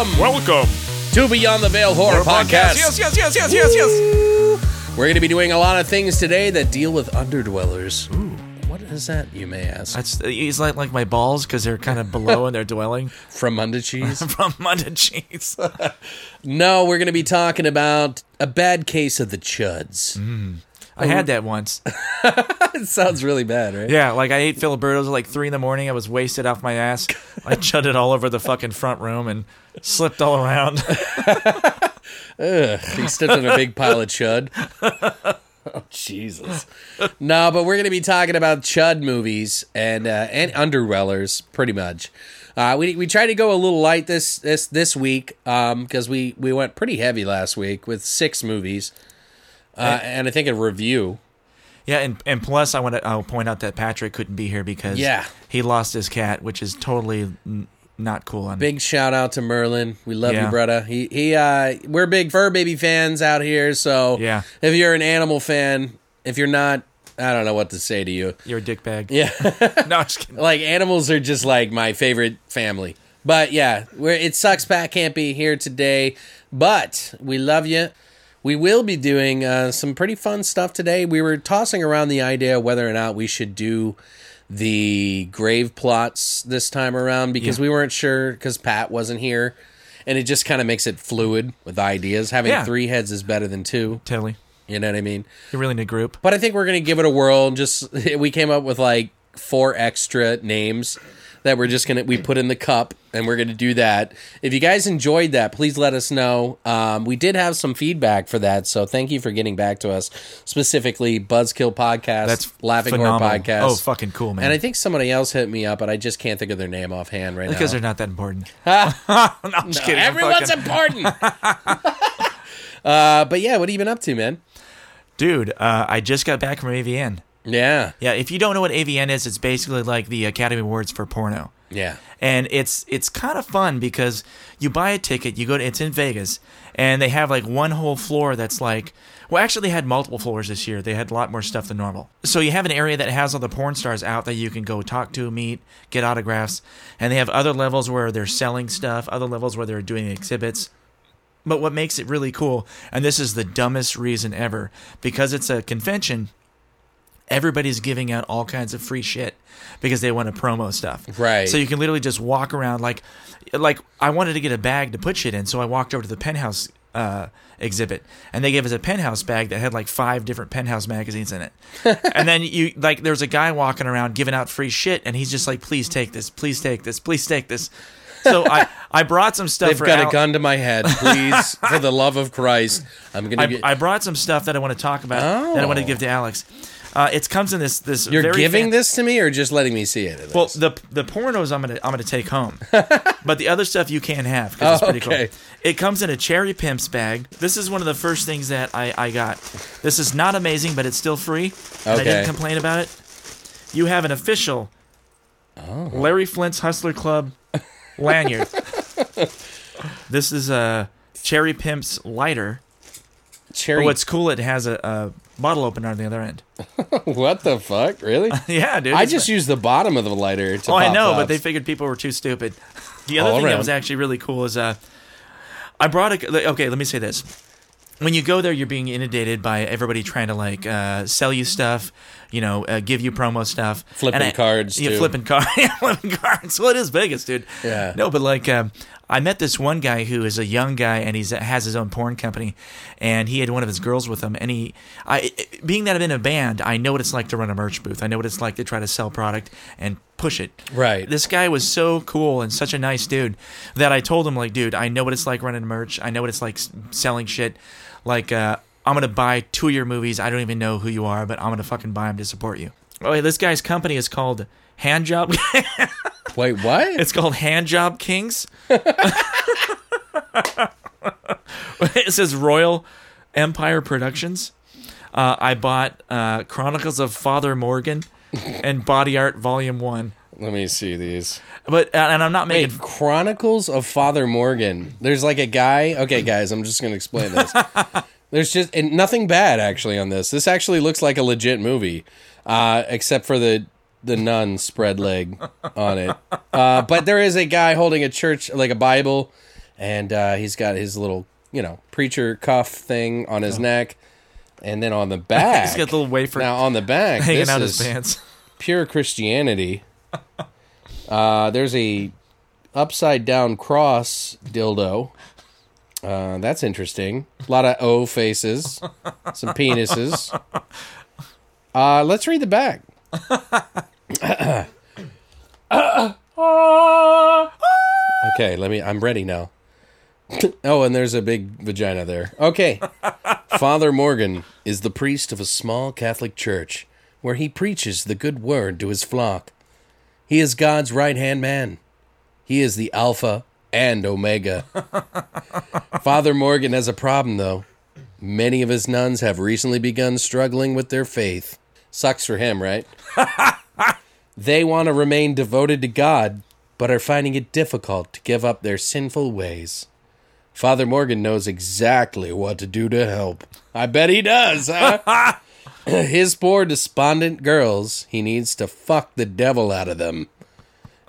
Welcome Welcome. to Beyond the Veil Horror, Podcast. Yes, yes, yes, yes, yes, yes. We're going to be doing a lot of things today that deal with underdwellers. Ooh. What is that, you may ask? That's he's like like my balls because they're kind of below and they're dwelling From Munda Cheese? from Munda cheese. no, we're going to be talking about a bad case of the chuds. Mm. I had that once. It sounds really bad, right? Yeah, like I ate Filibertos at like three in the morning. I was wasted off my ass. I chudded all over the fucking front room and slipped all around. Ugh, he stepped in a big pile of chud. Oh, Jesus. No, but we're going to be talking about chud movies and uh, and underwellers, pretty much. Uh, we we tried to go a little light this this this week because we we went pretty heavy last week with six movies, uh, and I think a review. Yeah, and and plus I want to I'll point out that Patrick couldn't be here because Yeah. he lost his cat, which is totally n- not cool. On Big shout out to Merlin. We love you, Yeah. brother. He he. Uh, we're big fur baby fans out here. So Yeah. if you're an animal fan, if you're not, I don't know what to say to you. you're a dickbag. Yeah. no, I'm just kidding. like animals are just like my favorite family. But yeah, we're, it sucks Pat can't be here today, but we love you. We will be doing uh, some pretty fun stuff today. We were tossing around the idea whether or not we should do the grave plots this time around because Yeah. we weren't sure because Pat wasn't here, and it just kind of makes it fluid with ideas. Having Yeah. three heads is better than two. Totally. You know what I mean? You're really in a group. But I think we're gonna give it a whirl. Just we came up with like four extra names that we're just gonna we put in the cup, and we're gonna do that. If you guys enjoyed that, please let us know. Um, we did have some feedback for that, so thank you for getting back to us. Specifically, Buzzkill Podcast, That's Laughing phenomenal. Horror Podcast. Oh, fucking cool, man. And I think somebody else hit me up, but I just can't think of their name offhand right because now. Because they're not that important. no, I'm just kidding. Everyone's fucking- important. uh, but yeah, what have you been up to, man? Dude, uh, I just got back from AVN. Yeah, Yeah, if you don't know what AVN is, it's basically like the Academy Awards for porno. Yeah. And it's it's kind of fun because you buy a ticket, you go to it's in Vegas, and they have like one whole floor that's like well actually they had multiple floors this year. They had a lot more stuff than normal. So you have an area that has all the porn stars out that you can go talk to, meet, get autographs, and they have other levels where they're selling stuff, other levels where they're doing exhibits. But what makes it really cool, and this is the dumbest reason ever, because it's a convention, everybody's giving out all kinds of free shit because they want to promo stuff. Right. So you can literally just walk around like like I wanted to get a bag to put shit in, so I walked over to the penthouse uh, exhibit and they gave us a penthouse bag that had like five different penthouse magazines in it. and then you like there's a guy walking around giving out free shit and he's just like, please take this, please take this, please take this. So I, I brought some stuff They've got Al- a gun to my head. Please, for the love of Christ, I'm gonna I, get. I brought some stuff that I want to talk about that I want to Oh. give to Alex. Uh, it comes in this this. You're giving fan- this to me, or just letting me see it? Well, the the pornos I'm gonna I'm gonna take home, but the other stuff you can't have because it's Oh, pretty okay. cool. It comes in a cherry pimps bag. This is one of the first things that I I got. This is not amazing, but it's still free. And I didn't complain about it. You have an official Oh. Larry Flynt's Hustler Club lanyard. this is a cherry pimps lighter. cherry. But what's cool? It has a, a bottle opener on the other end. what the fuck? Really? yeah, dude. I just used the bottom of the lighter. To Oh, I know, but they figured people were too stupid. The other All thing that was actually really cool is uh, I brought a. Okay, let me say this. when you go there, you're being inundated by everybody trying to like uh, sell you stuff, you know, uh, give you promo stuff, Flipping And I- cards, yeah, too. flipping cards, flipping cards. Well, it is Vegas, dude. Yeah. No, but like, um, I met this one guy who is a young guy and he's has his own porn company, and he had one of his girls with him. And he, I, being that I'm in a band, I know what it's like to run a merch booth. I know what it's like to try to sell product and push it. Right. This guy was so cool and such a nice dude that I told him like, dude, I know what it's like running merch. I know what it's like selling shit. Like, uh, I'm gonna buy two of your movies. I don't even know who you are, but I'm gonna fucking buy them to support you. Oh, yeah, this guy's company is called Handjob. Wait, what? it's called hand job Kings. it says Royal Empire Productions. Uh, I bought uh, Chronicles of Father Morgan and Body Art Volume One. Let me see these. But uh, and I'm not Wait, making Chronicles of Father Morgan. There's like a guy. Okay, guys, I'm just going to explain this. There's just and nothing bad actually on this. This actually looks like a legit movie, uh, except for the the nun spread leg on it. Uh, but there is a guy holding a church like a Bible, and uh, he's got his little you know preacher cuff thing on his neck, and then on the back, He's got the little wafer now on the back, hanging this out is his pants. pure Christianity. Uh, there's a upside down cross dildo. Uh, that's interesting. A lot of O faces, some penises. Uh, let's read the back. Okay, let me. I'm ready now. oh, and there's a big vagina there. Okay. Father Morgan is the priest of a small Catholic church where he preaches the good word to his flock. He is God's right hand man. He is the Alpha and Omega. Father Morgan has a problem, though. Many of his nuns have recently begun struggling with their faith. Sucks for him, right? they want to remain devoted to God, but are finding it difficult to give up their sinful ways. Father Morgan knows exactly what to do to help. I bet he does, huh? His poor despondent girls, he needs to fuck the devil out of them.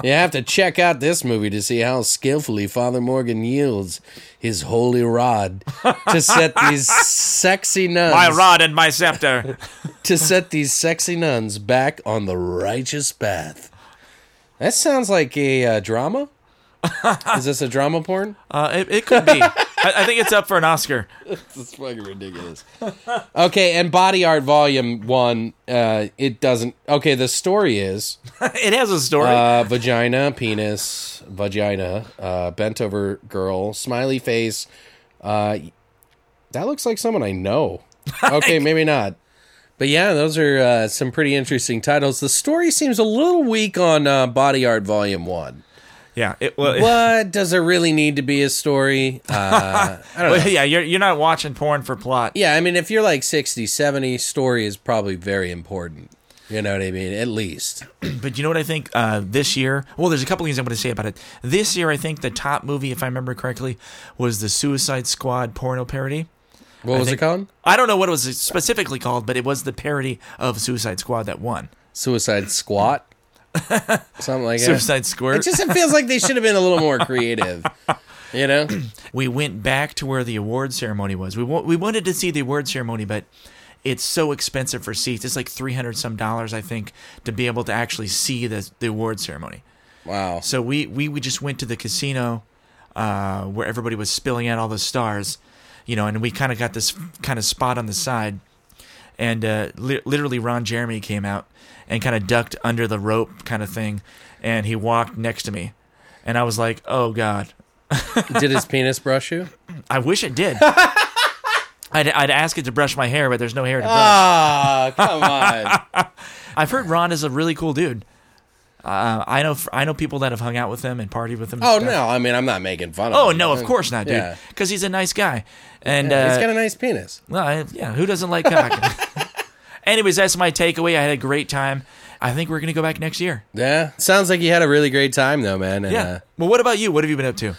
You have to check out this movie to see how skillfully Father Morgan yields his holy rod to set these sexy nuns My rod and my scepter. to set these sexy nuns back on the righteous path. That sounds like a uh, drama. Is this a drama porn? Uh, it, it could be. I, I think it's up for an Oscar. This is fucking ridiculous. Okay, and Body Art Volume One. Uh, it doesn't. Okay, the story is it has a story. uh, vagina, penis, vagina, uh, bent over girl, smiley face. Uh, that looks like someone I know. Okay, maybe not. But yeah, those are uh, some pretty interesting titles. The story seems a little weak on uh, Body Art Volume One. Yeah. It, well, What does it really need to be a story? Uh, I don't know. well, yeah. You're you're not watching porn for plot. Yeah, I mean, if you're like 60, 70, story is probably very important. You know what I mean? At least. But you know what I think uh, this year? Well, there's a couple things I'm going to say about it. This year, I think the top movie, if I remember correctly, was the Suicide Squad porno parody. What was think- it called? I don't know what it was specifically called, but it was the parody of Suicide Squad that won. Suicide Squat? Something like that. Suicide Squirt. It just it feels like they should have been a little more creative. You know? we went back to where the award ceremony was. We wa- we wanted to see the award ceremony, but it's so expensive for seats. It's like three hundred some dollars, I think, to be able to actually see the the award ceremony. Wow. So we we, we just went to the casino uh, where everybody was spilling out all the stars, you know, and we kind of got this kind of spot on the side, and uh, li- literally Ron Jeremy came out and kind of ducked under the rope kind of thing, and he walked next to me, and I was like, oh god, Did his penis brush you? I wish it did. I'd, I'd ask it to brush my hair, but there's no hair to brush. Ah, come on. I've heard Ron is a really cool dude. Uh, I know I know people that have hung out with him and partied with him. Oh, stuff. no. I mean, I'm not making fun of Oh him. no, of course not, dude. Yeah. Because he's a nice guy, and Yeah, uh, he's got a nice penis. well, I- yeah, who doesn't like cock? Anyways, that's my takeaway. I had a great time. I think we're gonna go back next year. Yeah. Sounds like you had a really great time, though, man. And, Yeah. uh, well, what about you? What have you been up to?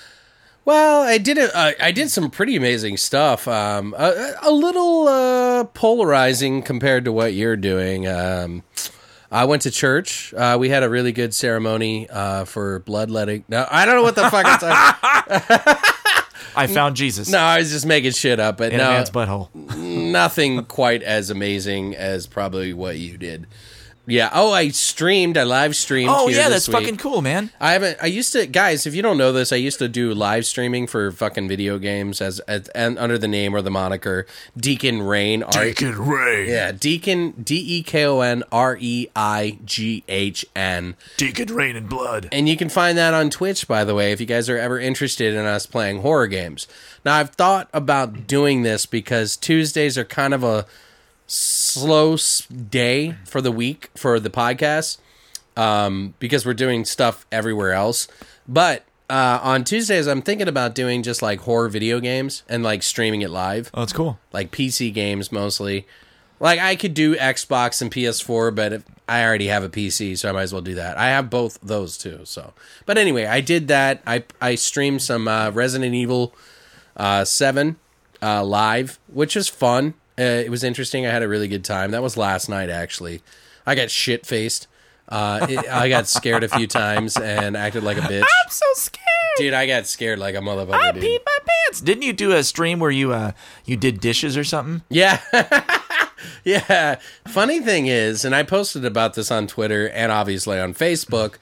Well, I did a, uh, I did some pretty amazing stuff. Um, a, a little uh, polarizing compared to what you're doing. Um, I went to church. Uh, we had a really good ceremony uh, for bloodletting. No, I don't know what the fuck I'm talking. I found Jesus No, I was just making shit up, but in a no, man's butthole. nothing quite as amazing as probably what you did. Yeah. Oh, I streamed. I live streamed. Oh here yeah, this that's week. fucking cool, man. I haven't. I used to, guys. If you don't know this, I used to do live streaming for fucking video games as, as and under the name or the moniker Dekon Reighn. R- Ray. yeah, Dekon D E K O N R E I G H N. Dekon Reighn and Blood. And you can find that on Twitch, by the way, if you guys are ever interested in us playing horror games. Now, I've thought about doing this because Tuesdays are kind of a slow day for the week for the podcast um, because we're doing stuff everywhere else. But uh, on Tuesdays, I'm thinking about doing just like horror video games and like streaming it live Oh, it's cool. like PC games mostly. Like I could do Xbox and PS4, but if, I already have a PC, so I might as well do that. I have both those too. So, but anyway, I did that. I I streamed some uh, Resident Evil uh, Seven uh, live, which is fun. Uh, it was interesting. I had a really good time. That was last night actually. I got shit faced. Uh, it, I got scared a few times and acted like a bitch. I'm so scared. Dude, I got scared like a motherfucker. I dude. peed my pants. Didn't you do a stream where you uh you did dishes or something? Yeah. yeah. Funny thing is, and I posted about this on Twitter and obviously on Facebook.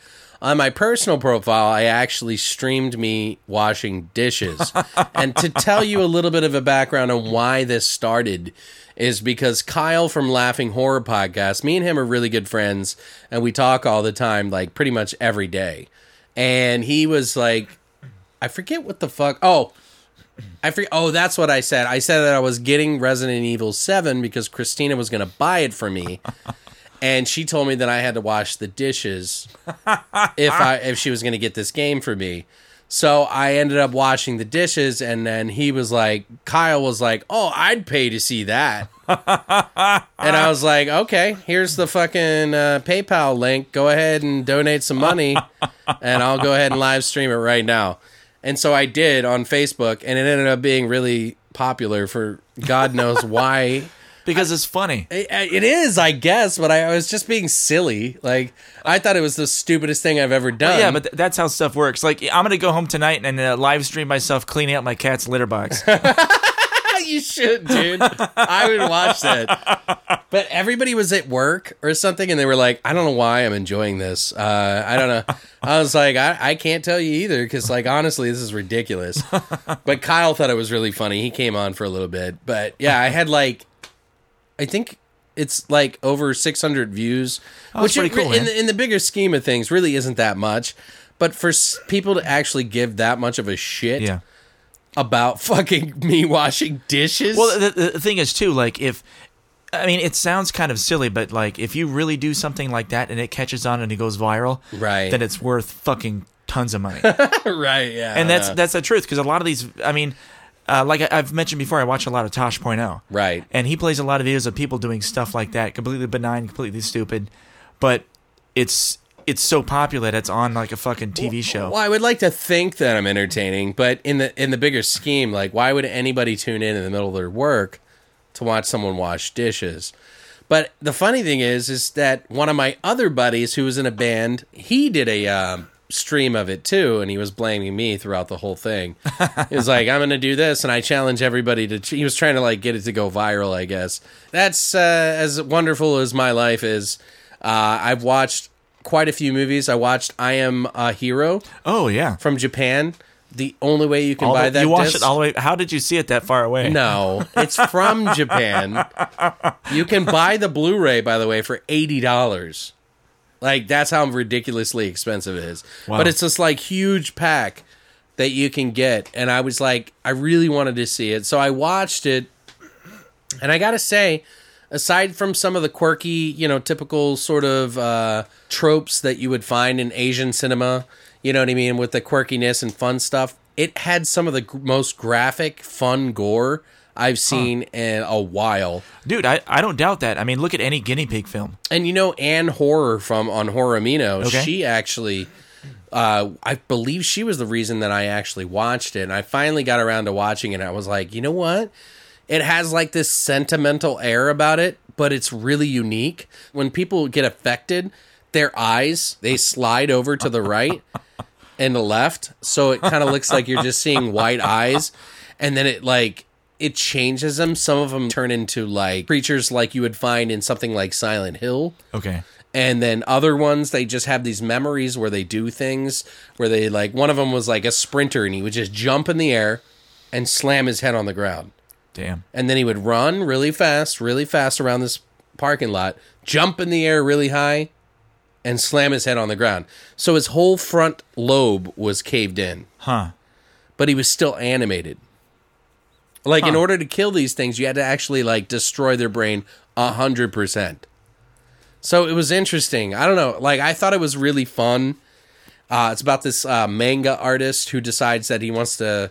On my personal profile, I actually streamed me washing dishes. and to tell you a little bit of a background on why this started is because Kyle from Laughing Horror Podcast, me and him are really good friends, and we talk all the time, like pretty much every day. And he was like, I forget what the fuck. Oh, I forget. Oh, that's what I said. I said that I was getting Resident Evil 7 because Christina was going to buy it for me. and she told me that I had to wash the dishes if I if she was going to get this game for me. So I ended up washing the dishes and then he was like Kyle was like, "Oh, I'd pay to see that." and I was like, "Okay, here's the fucking uh, PayPal link. Go ahead and donate some money and I'll go ahead and live stream it right now." And so I did on Facebook, and it ended up being really popular for God knows why. Because it's funny. It, it is, I guess, but I, I was just being silly. Like I thought it was the stupidest thing I've ever done. yeah, but th- that's how stuff works. Like I'm gonna go home tonight and uh, live stream myself cleaning out my cat's litter box. you should, dude. I would watch that. But everybody was at work or something, and they were like, "I don't know why I'm enjoying this. Uh, I don't know." I was like, "I, I can't tell you either, because like honestly, this is ridiculous." But Kyle thought it was really funny. He came on for a little bit, but yeah, I had like, I think it's like over 600 views, Oh, which pretty it- cool, in, man. in the bigger scheme of things really isn't that much. But for s- people to actually give that much of a shit yeah. about fucking me washing dishes. Well, the, the thing is too, like if I mean, it sounds kind of silly, but like if you really do something like that and it catches on and it goes viral, Right. Then it's worth fucking tons of money. right, yeah. and that's yeah. that's the truth because a lot of these, I mean, uh, like I, I've mentioned before, I watch a lot of Tosh Point oh. right. and he plays a lot of videos of people doing stuff like that, completely benign, completely stupid, but it's it's so popular that it's on like a fucking TV show. Well, I would like to think that I'm entertaining, but in the in the bigger scheme, like why would anybody tune in in the middle of their work to watch someone wash dishes? But the funny thing is, is that one of my other buddies who was in a band, he did a um, stream of it too, and he was blaming me throughout the whole thing. he was like, "I'm going to do this," and I challenge everybody to. He was trying to like get it to go viral. I guess that's uh, as wonderful as my life is. Uh, I've watched quite a few movies. I watched I Am a Hero Oh yeah, from Japan. The only way you can all buy the, that you watched disc- it all the way. How did you see it that far away? no, it's from Japan. You can buy the Blu-ray, by the way, for eighty dollars. Like that's how ridiculously expensive it is. Wow. But it's this like huge pack that you can get, and I was like, I really wanted to see it, so I watched it, and I gotta say, aside from some of the quirky, you know, typical sort of uh, tropes that you would find in Asian cinema, you know what I mean, with the quirkiness and fun stuff, it had some of the gr- most graphic, fun gore I've seen in a while. dude, I, I don't doubt that. I mean, look at any guinea pig film. And you know, Anne Horror from on Horror Amino, Okay. she actually. Uh, I believe she was the reason that I actually watched it, and I finally got around to watching it. And I was like, you know what? It has like this sentimental air about it, but it's really unique. When people get affected, their eyes they slide over to the right, and the left, so it kind of looks like you're just seeing white eyes, and then it like it changes them. Some of them turn into like creatures like you would find in something like Silent Hill. Okay. And then other ones, they just have these memories where they do things where they like. One of them was like a sprinter, and he would just jump in the air and slam his head on the ground, Damn. and then he would run really fast, really fast around this parking lot, jump in the air really high, and slam his head on the ground. So his whole front lobe was caved in, Huh. but he was still animated. Like in order to kill these things, you had to actually like destroy their brain a hundred percent. So it was interesting. I don't know. Like I thought it was really fun. Uh, it's about this uh, manga artist who decides that he wants to,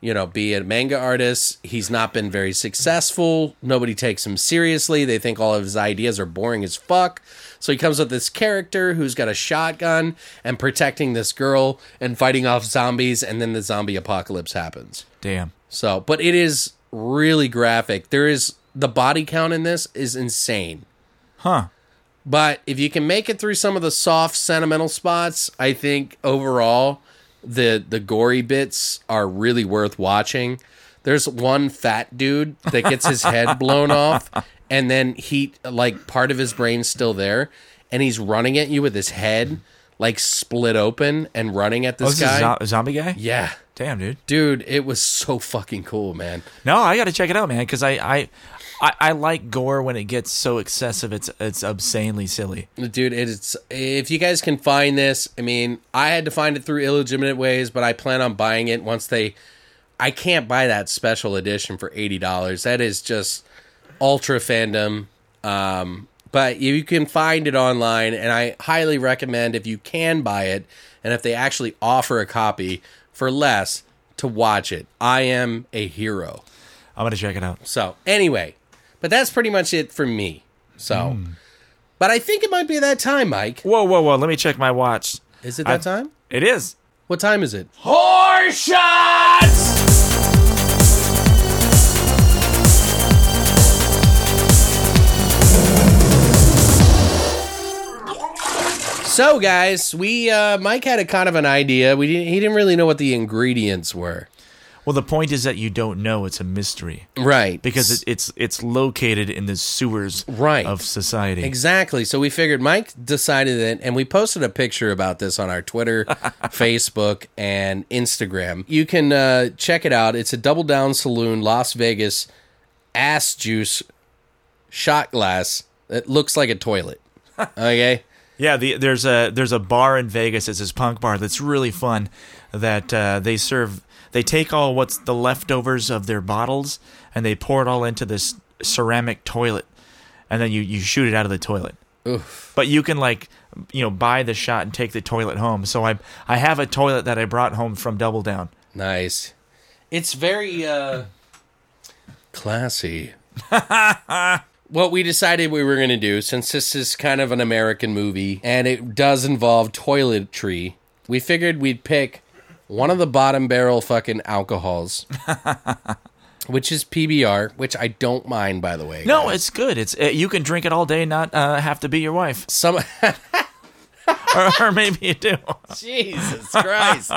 you know, be a manga artist. He's not been very successful. Nobody takes him seriously. They think all of his ideas are boring as fuck. So he comes with this character who's got a shotgun and protecting this girl and fighting off zombies, and then the zombie apocalypse happens. Damn. So, but it is really graphic. There is the body count in this is insane. Huh. But if you can make it through some of the soft sentimental spots, I think overall the the gory bits are really worth watching. There's one fat dude that gets his head blown off and then he like part of his brain's still there and he's running at you with his head like split open and running at Oh, this is guy. a zombie guy? yeah. Damn, dude. Dude, it was so fucking cool, man. No, I got to check it out, man, because I, I, I, I like gore when it gets so excessive. It's it's obscenely silly. dude it's if you guys can find this i mean i had to find it through illegitimate ways but i plan on buying it once they i can't buy that special edition for $80 that is just ultra fandom um but you can find it online and i highly recommend if you can buy it and if they actually offer a copy for less to watch it i am a hero I'm gonna check it out. so anyway, but that's pretty much it for me. So, but I think it might be that time, Mike. Whoa, whoa, whoa! Let me check my watch. Is it that I- time? It is. What time is it? Horse shots. So, guys, we uh, Mike had a kind of an idea. We didn't, he didn't really know what the ingredients were. Well, the point is that you don't know. It's a mystery Right. because it, it's it's located in the sewers Right. of society. Exactly. So we figured Mike decided it, and we posted a picture about this on our Twitter, Facebook, and Instagram. You can uh, check it out. It's a Double Down Saloon, Las Vegas, ass juice shot glass that looks like a toilet. Okay. Yeah, the, there's a there's a bar in Vegas. It's this punk bar that's really fun. That uh, they serve. They take all what's the leftovers of their bottles and they pour it all into this ceramic toilet, and then you you shoot it out of the toilet. Oof. But you can like you know buy the shot and take the toilet home. So I I have a toilet that I brought home from Double Down. Nice. It's very uh classy. what we decided we were going to do since this is kind of an American movie and it does involve toiletry, we figured we'd pick one of the bottom barrel fucking alcohols. which is PBR, which I don't mind by the way. No, guys. it's good. It's uh, you can drink it all day, not uh, have to be your wife, some or, or maybe you do. Jesus Christ.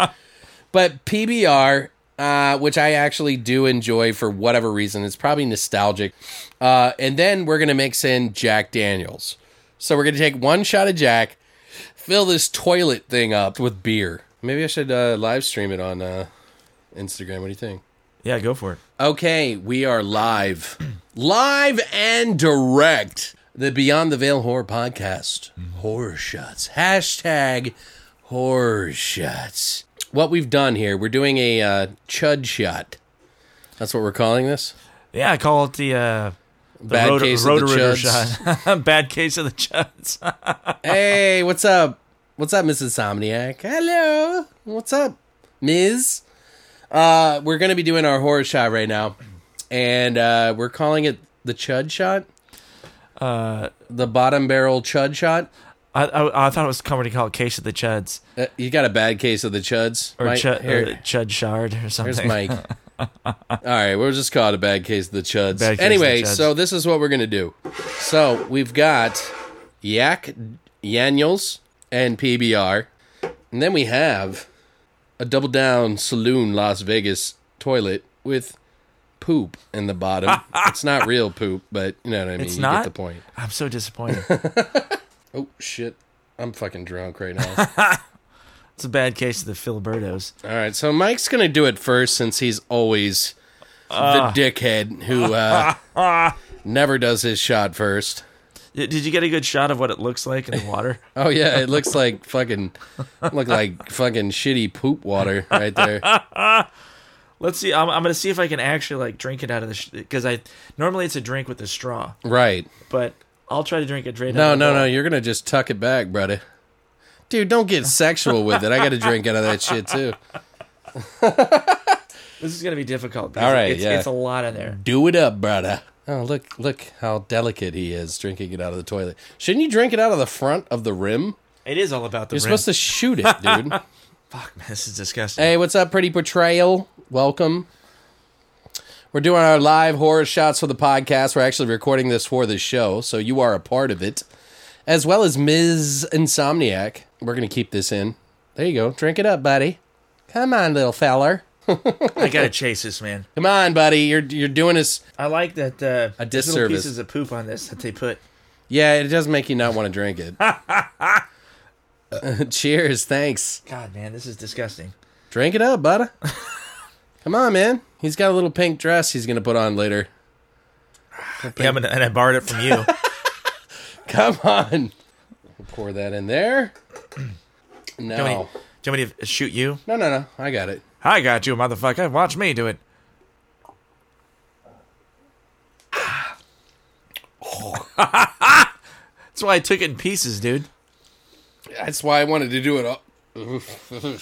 but PBR, uh, which I actually do enjoy for whatever reason, it's probably nostalgic. Uh, and then we're going to mix in Jack Daniels. So we're going to take one shot of Jack, fill this toilet thing up with beer. Maybe I should uh, live stream it on uh, Instagram. What do you think? Yeah, go for it. Okay, we are live. live and direct. The Beyond the Veil Horror Podcast. Horror shots. Hashtag horror shots. What we've done here, we're doing a uh, chud shot. That's what we're calling this. Yeah, I call it the uh, the Bad case of the chuds. shot. Bad case of the chuds. hey, what's up? What's up, Ms. Insomniac? Hello. What's up, Ms.? Uh, we're going to be doing our horror shot right now. And uh, we're calling it the chud shot. Uh, The bottom barrel chud shot. I, I I thought it was coming to call it case of the chuds Uh, you got a bad case of the chuds. or, Mike? Here- or chud shard or something. Here's Mike. All right, we'll just call it a bad case of the chuds. Bad case of the anyway, chuds. so this is what we're gonna do. So we've got Yak Daniels and PBR, and then we have a double down saloon Las Vegas toilet with poop in the bottom. it's not real poop, but you know what I mean. It's you not? get the point. I'm so disappointed. Oh shit. I'm fucking drunk right now. it's a bad case of the Filibertos. All right, so Mike's gonna do it first since he's always Ah. the dickhead who uh, never does his shot first. Did you get a good shot of what it looks like in the water? Oh yeah, it looks like fucking look like fucking shitty poop water right there. Let's see. I'm, I'm gonna see if I can actually like drink it out of the because I normally it's a drink with a straw, Right. but I'll try to drink it straight. No, out of the no, no. You're gonna just tuck it back, buddy. Dude, don't get sexual with it. I got to drink out of that shit too. This is gonna be difficult. All right, it's, yeah. it's a lot in there. Do it up, brother. Oh, look, look how delicate he is drinking it out of the toilet. Shouldn't you drink it out of the front of the rim? It is all about the. You're rim. supposed to shoot it, dude. Fuck, man, this is disgusting. hey, what's up, pretty portrayal? Welcome. We're doing our live horror shots for the podcast. We're actually recording this for the show, so you are a part of it, as well as Ms. Insomniac. We're gonna keep this in. There you go. Drink it up, buddy. Come on, little feller. I gotta chase this, man. Come on, buddy. You're you're doing this. I like that. Uh, A there's little disservice. pieces of poop on this that they put. Yeah, it does make you not want to drink it. Cheers. Thanks. God, man, this is disgusting. Drink it up, buddy. Come on, man. He's got a little pink dress he's gonna put on later. Yeah, and I borrowed it from you. Come on. We'll Pour that in there. Do you, me, No. do you want me to shoot you? No, no, no. I got it. I got you, motherfucker. Watch me do it. That's why I took it in pieces, dude. That's why I wanted to do it. All.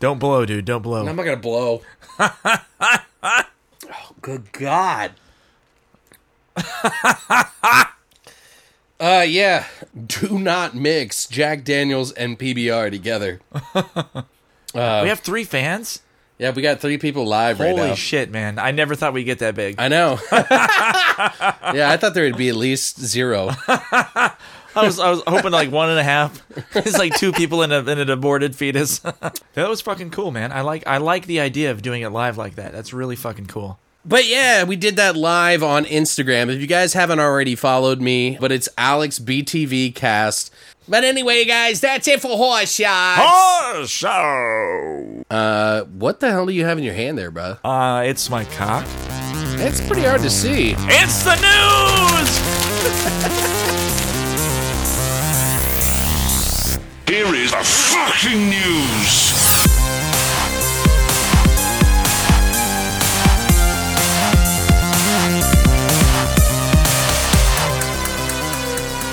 Don't blow, dude. Don't blow. I'm not gonna blow. oh, good God. uh, yeah. Do not mix Jack Daniels and PBR together. we have three fans. Yeah, we got three people live right now. Holy shit, man! I never thought we'd get that big. I know. yeah, I thought there would be at least zero. I was I was hoping like one and a half. It's like two people in a in an aborted fetus. that was fucking cool, man. I like I like the idea of doing it live like that. That's really fucking cool. But yeah, we did that live on Instagram. If you guys haven't already followed me, but it's Alex BTV Cast. But anyway, guys, that's it for horse shots. Horse show. Uh, what the hell do you have in your hand there, bro? Uh, it's my cock. It's pretty hard to see. It's the news. is the fucking news.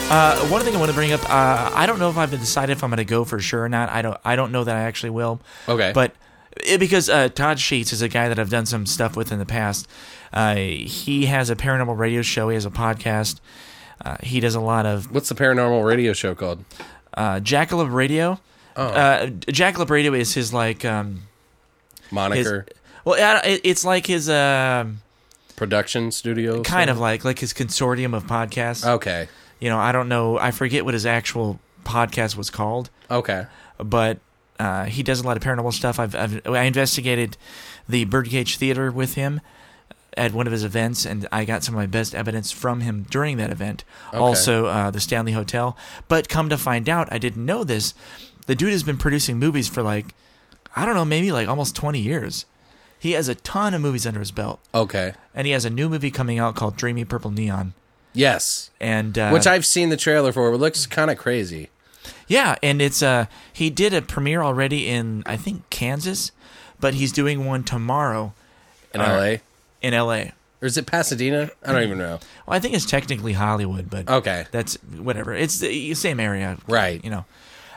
Uh, one thing I want to bring up. Uh, I don't know if I've decided if I'm going to go for sure or not. I don't. I don't know that I actually will. Okay. But it, because uh, Todd Sheets is a guy that I've done some stuff with in the past. Uh, he has a paranormal radio show. He has a podcast. Uh, he does a lot of What's the paranormal radio show called? Uh, Jackalope Radio. Oh. Uh, Jackalope Radio is his like. Um, his, Moniker well, it's like his um production studio. kind of like like his consortium of podcasts. Okay. You know, I don't know. I forget what his actual podcast was called. Okay. but uh, he does a lot of paranormal stuff. I've, I've I investigated the Birdcage Theater with him at one of his events, and I got some of my best evidence from him during that event. Also, uh, the Stanley Hotel. But come to find out, I didn't know this. The dude has been producing movies for like I don't know, maybe like almost twenty years. He has a ton of movies under his belt, Okay. and he has a new movie coming out called Dreaming Purple Neon. Yes. And uh, Which I've seen the trailer for. It looks kind of crazy. Yeah, and it's uh he did a premiere already in I think Kansas, but he's doing one tomorrow In All LA. In LA. Or is it Pasadena? I don't even know. Well, I think it's technically Hollywood, but Okay. that's whatever. It's the same area, Right. You know.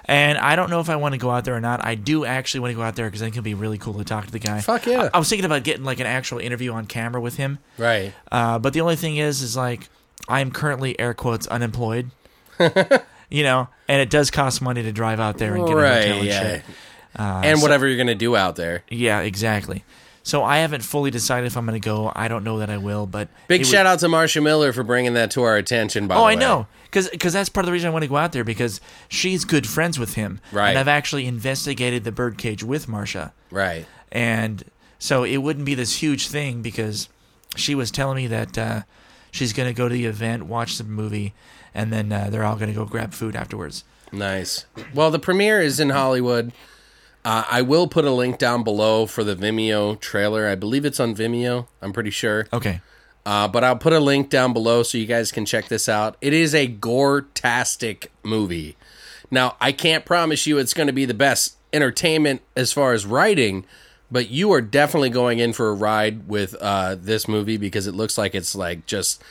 And I don't know if I want to go out there or not. I do actually want to go out there because I think it'd be really cool to talk to the guy. Fuck yeah. I, I was thinking about getting like an actual interview on camera with him. Right. Uh, but the only thing is, is like I am currently air quotes unemployed. you know, and it does cost money to drive out there and get a hotel Right. and Yeah. shit. Uh, and whatever you're gonna do out there. Yeah, exactly. So I haven't fully decided if I'm going to go. I don't know that I will, but Big would- shout out to Marsha Miller for bringing that to our attention. By Oh, I know, because that's part of the reason I want to go out there because she's good friends with him, Right. And I've actually investigated the birdcage with Marsha, Right. and so it wouldn't be this huge thing because she was telling me that uh, she's going to go to the event, watch the movie, and then uh, they're all going to go grab food afterwards. Nice. Well, the premiere is in Hollywood. Uh, I will put a link down below for the Vimeo trailer. I believe it's on Vimeo. I'm pretty sure. Okay. Uh, but I'll put a link down below so you guys can check this out. It is a gore-tastic movie. Now, I can't promise you it's going to be the best entertainment as far as writing, but you are definitely going in for a ride with uh, this movie because it looks like it's like just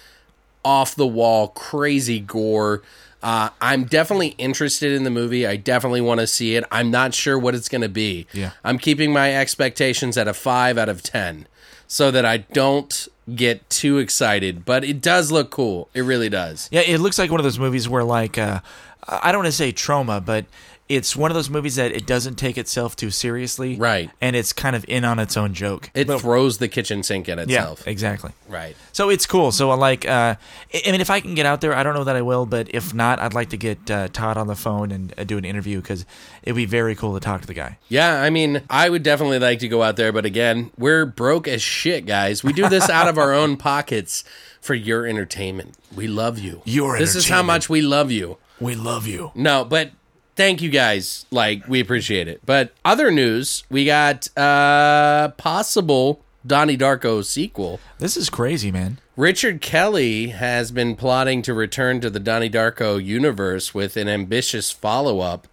off the wall, crazy gore. Uh, I'm definitely interested in the movie. I definitely want to see it. I'm not sure what it's going to be. Yeah. I'm keeping my expectations at a five out of 10 so that I don't get too excited, but it does look cool. It really does. Yeah, it looks like one of those movies where, like, uh, I don't want to say trauma, but it's one of those movies that it doesn't take itself too seriously, Right. And it's kind of in on its own joke. It But- throws the kitchen sink at itself. yeah, itself. exactly. Right. So it's cool. So I like, uh, I I mean, if I can get out there, I don't know that I will, but if not, I'd like to get uh, Todd on the phone and uh, do an interview because it'd be very cool to talk to the guy. Yeah, I mean, I would definitely like to go out there, but again, we're broke as shit, guys. We do this out of our own pockets for your entertainment. We love you. Your This is how much we love you. We love you. No, but thank you guys. Like, we appreciate it. But other news, we got uh possible Donnie Darko sequel. This is crazy, man. Richard Kelly has been plotting to return to the Donnie Darko universe with an ambitious follow up.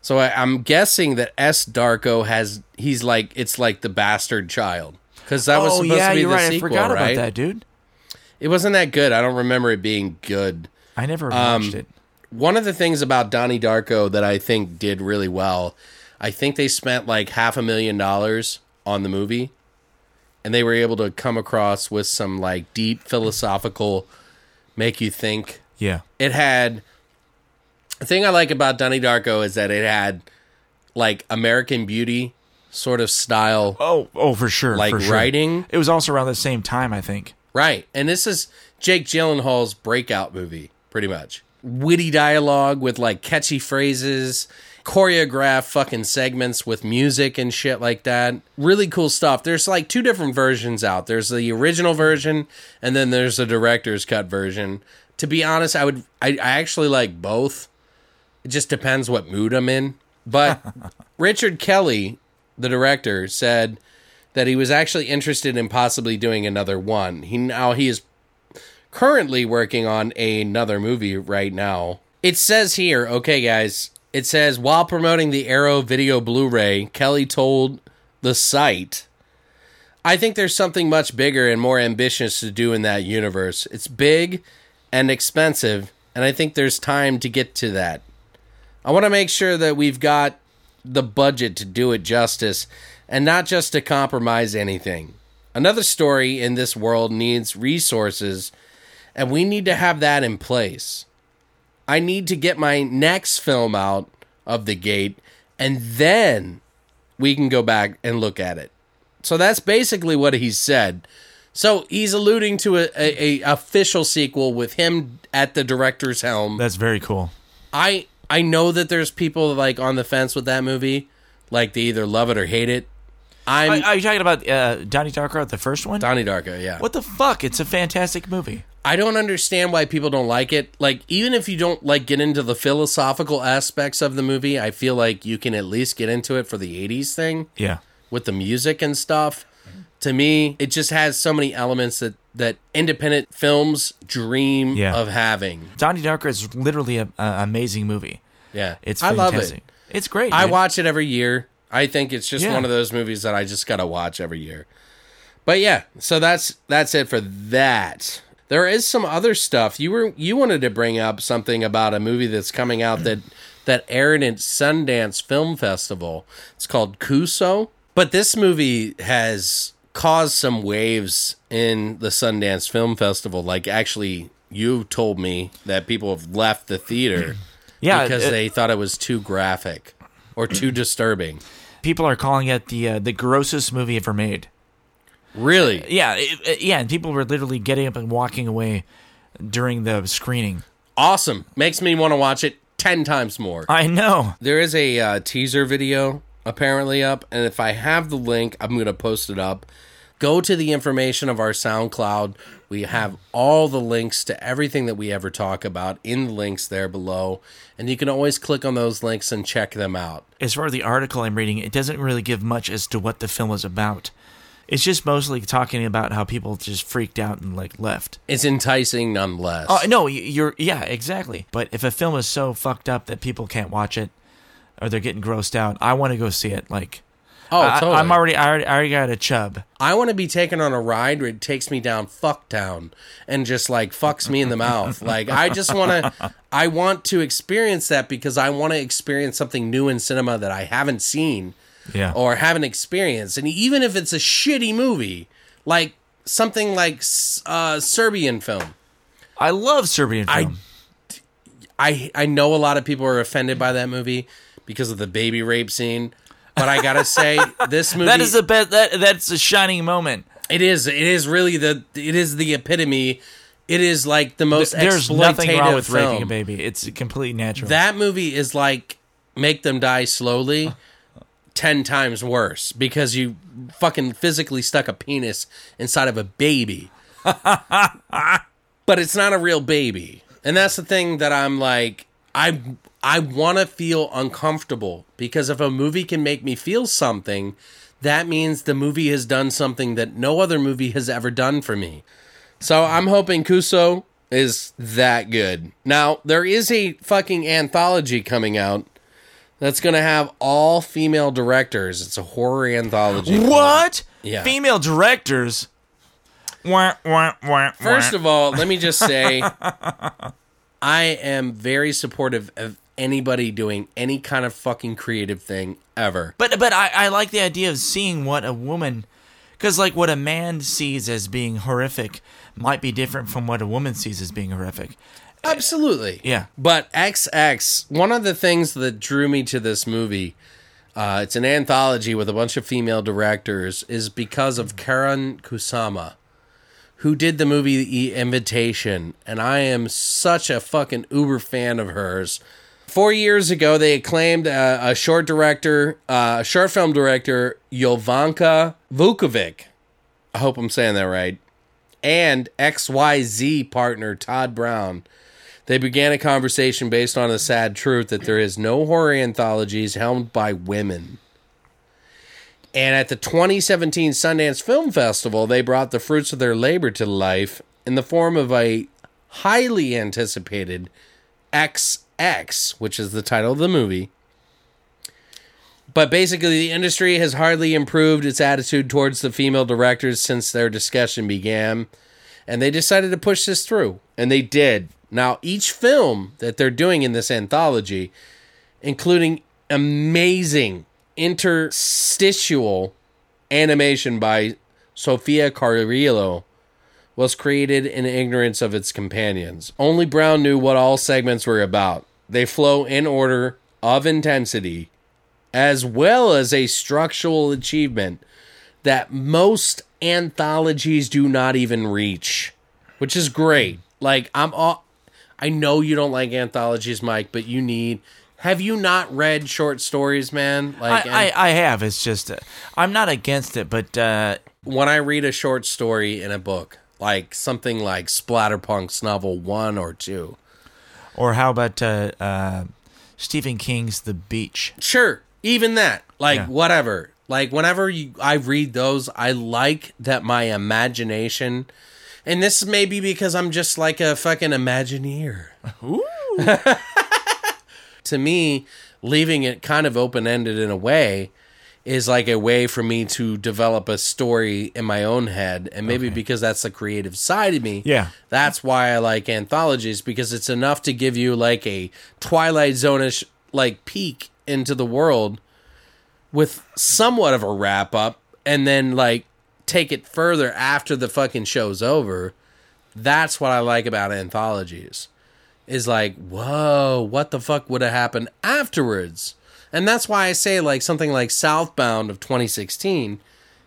So I, I'm guessing that S Darko has he's like it's like the bastard child because that was oh supposed yeah, to be the right. sequel, I forgot right? about that, dude. It wasn't that good. I don't remember it being good. I never Um, watched it. One of the things about Donnie Darko that I think did really well, I think they spent like half a million dollars on the movie, and they were able to come across with some like deep philosophical, make you think Yeah. it had the thing I like about Donnie Darko is that it had like American Beauty sort of style, Oh, oh, for sure. like for sure. writing, It was also around the same time, I think. right? And this is Jake Gyllenhaal's breakout movie, pretty much. Witty dialogue with like catchy phrases, choreographed fucking segments with music and shit like that. Really cool stuff. There's like two different versions out. There's the original version, and then there's the director's cut version. To be honest, I would I, I actually like both. It just depends what mood I'm in. But Richard Kelly, the director, said that he was actually interested in possibly doing another one. He now he is currently working on another movie right now. It says here, okay guys, it says while promoting the Arrow video Blu-ray, Kelly told the site I think there's something much bigger and more ambitious to do in that universe. It's big and expensive, and I think there's time to get to that. I want to make sure that we've got the budget to do it justice and not just to compromise anything. Another story in this world needs resources, and we need to have that in place. I need to get my next film out of the gate, and then we can go back and look at it. So that's basically what he said. So he's alluding to a, a, a official sequel with him at the director's helm. That's very cool. I I know that there's people like on the fence with that movie, like they either love it or hate it. I'm Are, are you talking about uh, Donnie Darko, the first one? Donnie Darko, yeah. What the fuck? It's a fantastic movie. I don't understand why people don't like it. Like even if you don't like get into the philosophical aspects of the movie, I feel like you can at least get into it for the 80s thing Yeah. with the music and stuff. To me, it just has so many elements that that independent films dream Yeah. of having. Donnie Darko is literally an amazing movie. Yeah. It's I love it. It's great. I dude. watch it every year. I think it's just Yeah. one of those movies that I just gotta watch every year. But yeah, so that's that's it for that. There is some other stuff. You were you wanted to bring up something about a movie that's coming out that that aired at Sundance Film Festival. It's called Kuso. But this movie has caused some waves in the Sundance Film Festival. Like actually you told me that people have left the theater Yeah, because it- they thought it was too graphic or too disturbing. People are calling it the uh, the grossest movie ever made. Really? Yeah, it, it- yeah, and people were literally getting up and walking away during the screening. Awesome. Makes me want to watch it 10 times more. I know. There is a uh, teaser video apparently up, and if I have the link, I'm going to post it up. Go to the information of our SoundCloud. We have all the links to everything that we ever talk about in the links there below, and you can always click on those links and check them out. As far as the article I'm reading, it doesn't really give much as to what the film is about. It's just mostly talking about how people just freaked out and like left. It's enticing nonetheless. Oh no, you're yeah, exactly. But if a film is so fucked up that people can't watch it or they're getting grossed out, I want to go see it. Like, oh, I, totally. I'm already, I already, I already got a chub. I want to be taken on a ride where it takes me down Fucktown and just like fucks me in the mouth. Like I just want to, I want to experience that because I want to experience something new in cinema that I haven't seen Yeah. or haven't experienced. And even if it's a shitty movie, like something like uh, Serbian film, I love Serbian I- film. I I know a lot of people are offended by that movie because of the baby rape scene. But I gotta say, this movie that is the best. That that's a shining moment. It is. It is really the. It is the epitome. It is like the most. There's nothing wrong with film. raping a baby. It's completely natural. That movie is like make them die slowly, ten times worse because you fucking physically stuck a penis inside of a baby. but it's not a real baby, and that's the thing that I'm like. I I want to feel uncomfortable because if a movie can make me feel something, that means the movie has done something that no other movie has ever done for me. So I'm hoping Kuso is that good. Now, there is a fucking anthology coming out that's going to have all female directors. It's a horror anthology. what? Yeah. Female directors. First of all, let me just say I am very supportive of anybody doing any kind of fucking creative thing ever. But but I, I like the idea of seeing what a woman, because like what a man sees as being horrific might be different from what a woman sees as being horrific. Absolutely. Yeah. But XX, one of the things that drew me to this movie, uh, it's an anthology with a bunch of female directors, is because of Karyn Kusama, who did the movie The Invitation. And I am such a fucking uber fan of hers. Four years ago, they acclaimed uh, a short director, uh, short film director, Jovanka Vuckovic. I hope I'm saying that right. And XYZ partner, Todd Brown. They began a conversation based on the sad truth that there is no horror anthologies helmed by women. And at the 2017 Sundance Film Festival, they brought the fruits of their labor to life in the form of a highly anticipated XX, which is the title of the movie. But basically, the industry has hardly improved its attitude towards the female directors since their discussion began. And they decided to push this through. And they did. Now, each film that they're doing in this anthology, including amazing interstitial animation by Sofia Carrillo, was created in ignorance of its companions. Only Brown knew what all segments were about. They flow in order of intensity, as well as a structural achievement that most anthologies do not even reach, which is great. Like I'm all, I know you don't like anthologies, Mike, but you need. Have you not read short stories, man? Like I, I, I have. It's just uh, I'm not against it, but uh, when I read a short story in a book, like something like Splatterpunk's novel one or two, or how about uh, uh, Stephen King's The Beach? sure, even that, like Yeah. whatever. Like whenever you, I read those, I like that my imagination, and this may be because I'm just like a fucking Imagineer. to me, leaving it kind of open ended in a way is like a way for me to develop a story in my own head. And maybe because that's the creative side of me. Yeah. That's why I like anthologies because it's enough to give you like a Twilight Zone-ish like peek into the world with somewhat of a wrap up and then like take it further after the fucking show's over. That's what I like about anthologies. Is like, whoa, what the fuck would have happened afterwards? And that's why I say like something like Southbound of 2016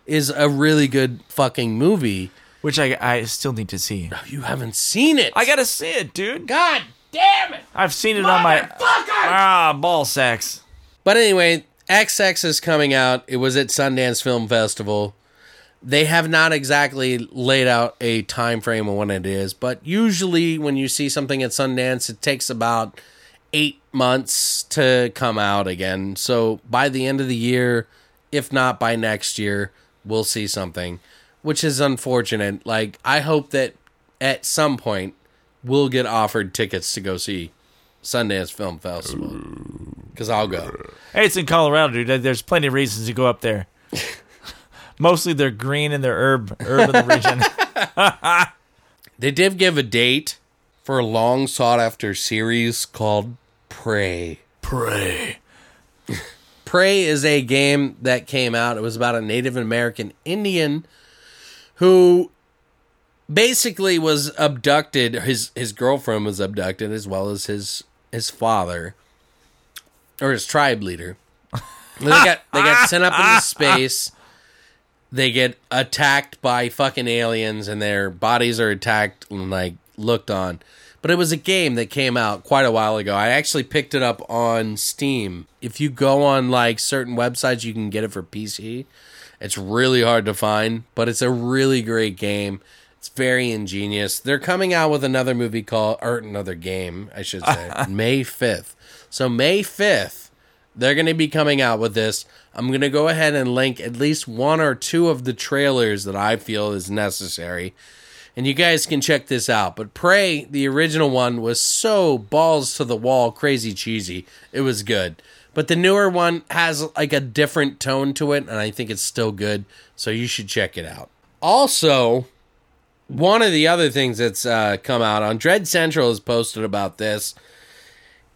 is a really good fucking movie. which I I still need to see. You haven't seen it. I gotta see it, dude. God damn it. I've seen it on my ah ball sacks. But anyway, XX is coming out. It was at Sundance Film Festival. They have not exactly laid out a time frame of when it is, but usually when you see something at Sundance, it takes about eight months to come out again. So by the end of the year, if not by next year, we'll see something, which is unfortunate. Like, I hope that at some point we'll get offered tickets to go see Sundance Film Festival because I'll go. Hey, it's in Colorado, dude. There's plenty of reasons to go up there. Mostly they're green and they're herb herb in the region. They did give a date for a long sought after series called Prey. Pray. Prey is a game that came out. It was about a Native American Indian who basically was abducted. His his girlfriend was abducted as well as his his father or his tribe leader. they got they got sent up into space. They get attacked by fucking aliens and their bodies are attacked and like looked on. But it was a game that came out quite a while ago. I actually picked it up on Steam. If you go on like certain websites, you can get it for PC. It's really hard to find, but it's a really great game. It's very ingenious. They're coming out with another movie called, or another game, I should say, May 5th. So, May 5th, they're going to be coming out with this. I'm going to go ahead and link at least one or two of the trailers that I feel is necessary. And you guys can check this out. But Prey, the original one, was so balls to the wall, crazy cheesy. It was good. But the newer one has like a different tone to it, and I think it's still good. So you should check it out. Also, one of the other things that's uh, come out on Dread Central has posted about this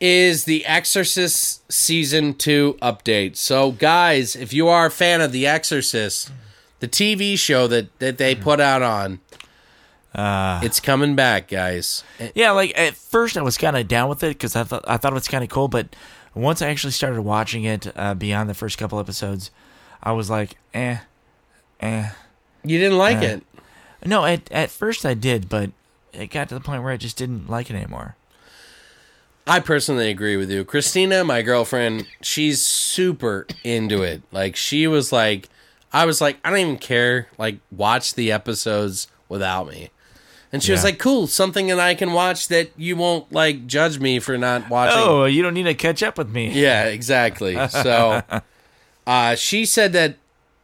is the Exorcist season two update. So, guys, if you are a fan of the Exorcist, the TV show that that they put out on, it's coming back, guys. Yeah, like at first I was kind of down with it because I thought I thought it was kind of cool, but once I actually started watching it uh, beyond the first couple episodes, I was like, eh, eh. You didn't like Uh, it. No, at at first I did, but it got to the point where I just didn't like it anymore. I personally agree with you. Christina, my girlfriend, she's super into it. Like she was like I was like, I don't even care. Like watch the episodes without me. And she was like, "Cool, something that I can watch that you won't like judge me for not watching." Oh, you don't need to catch up with me. Yeah, exactly. So uh, she said that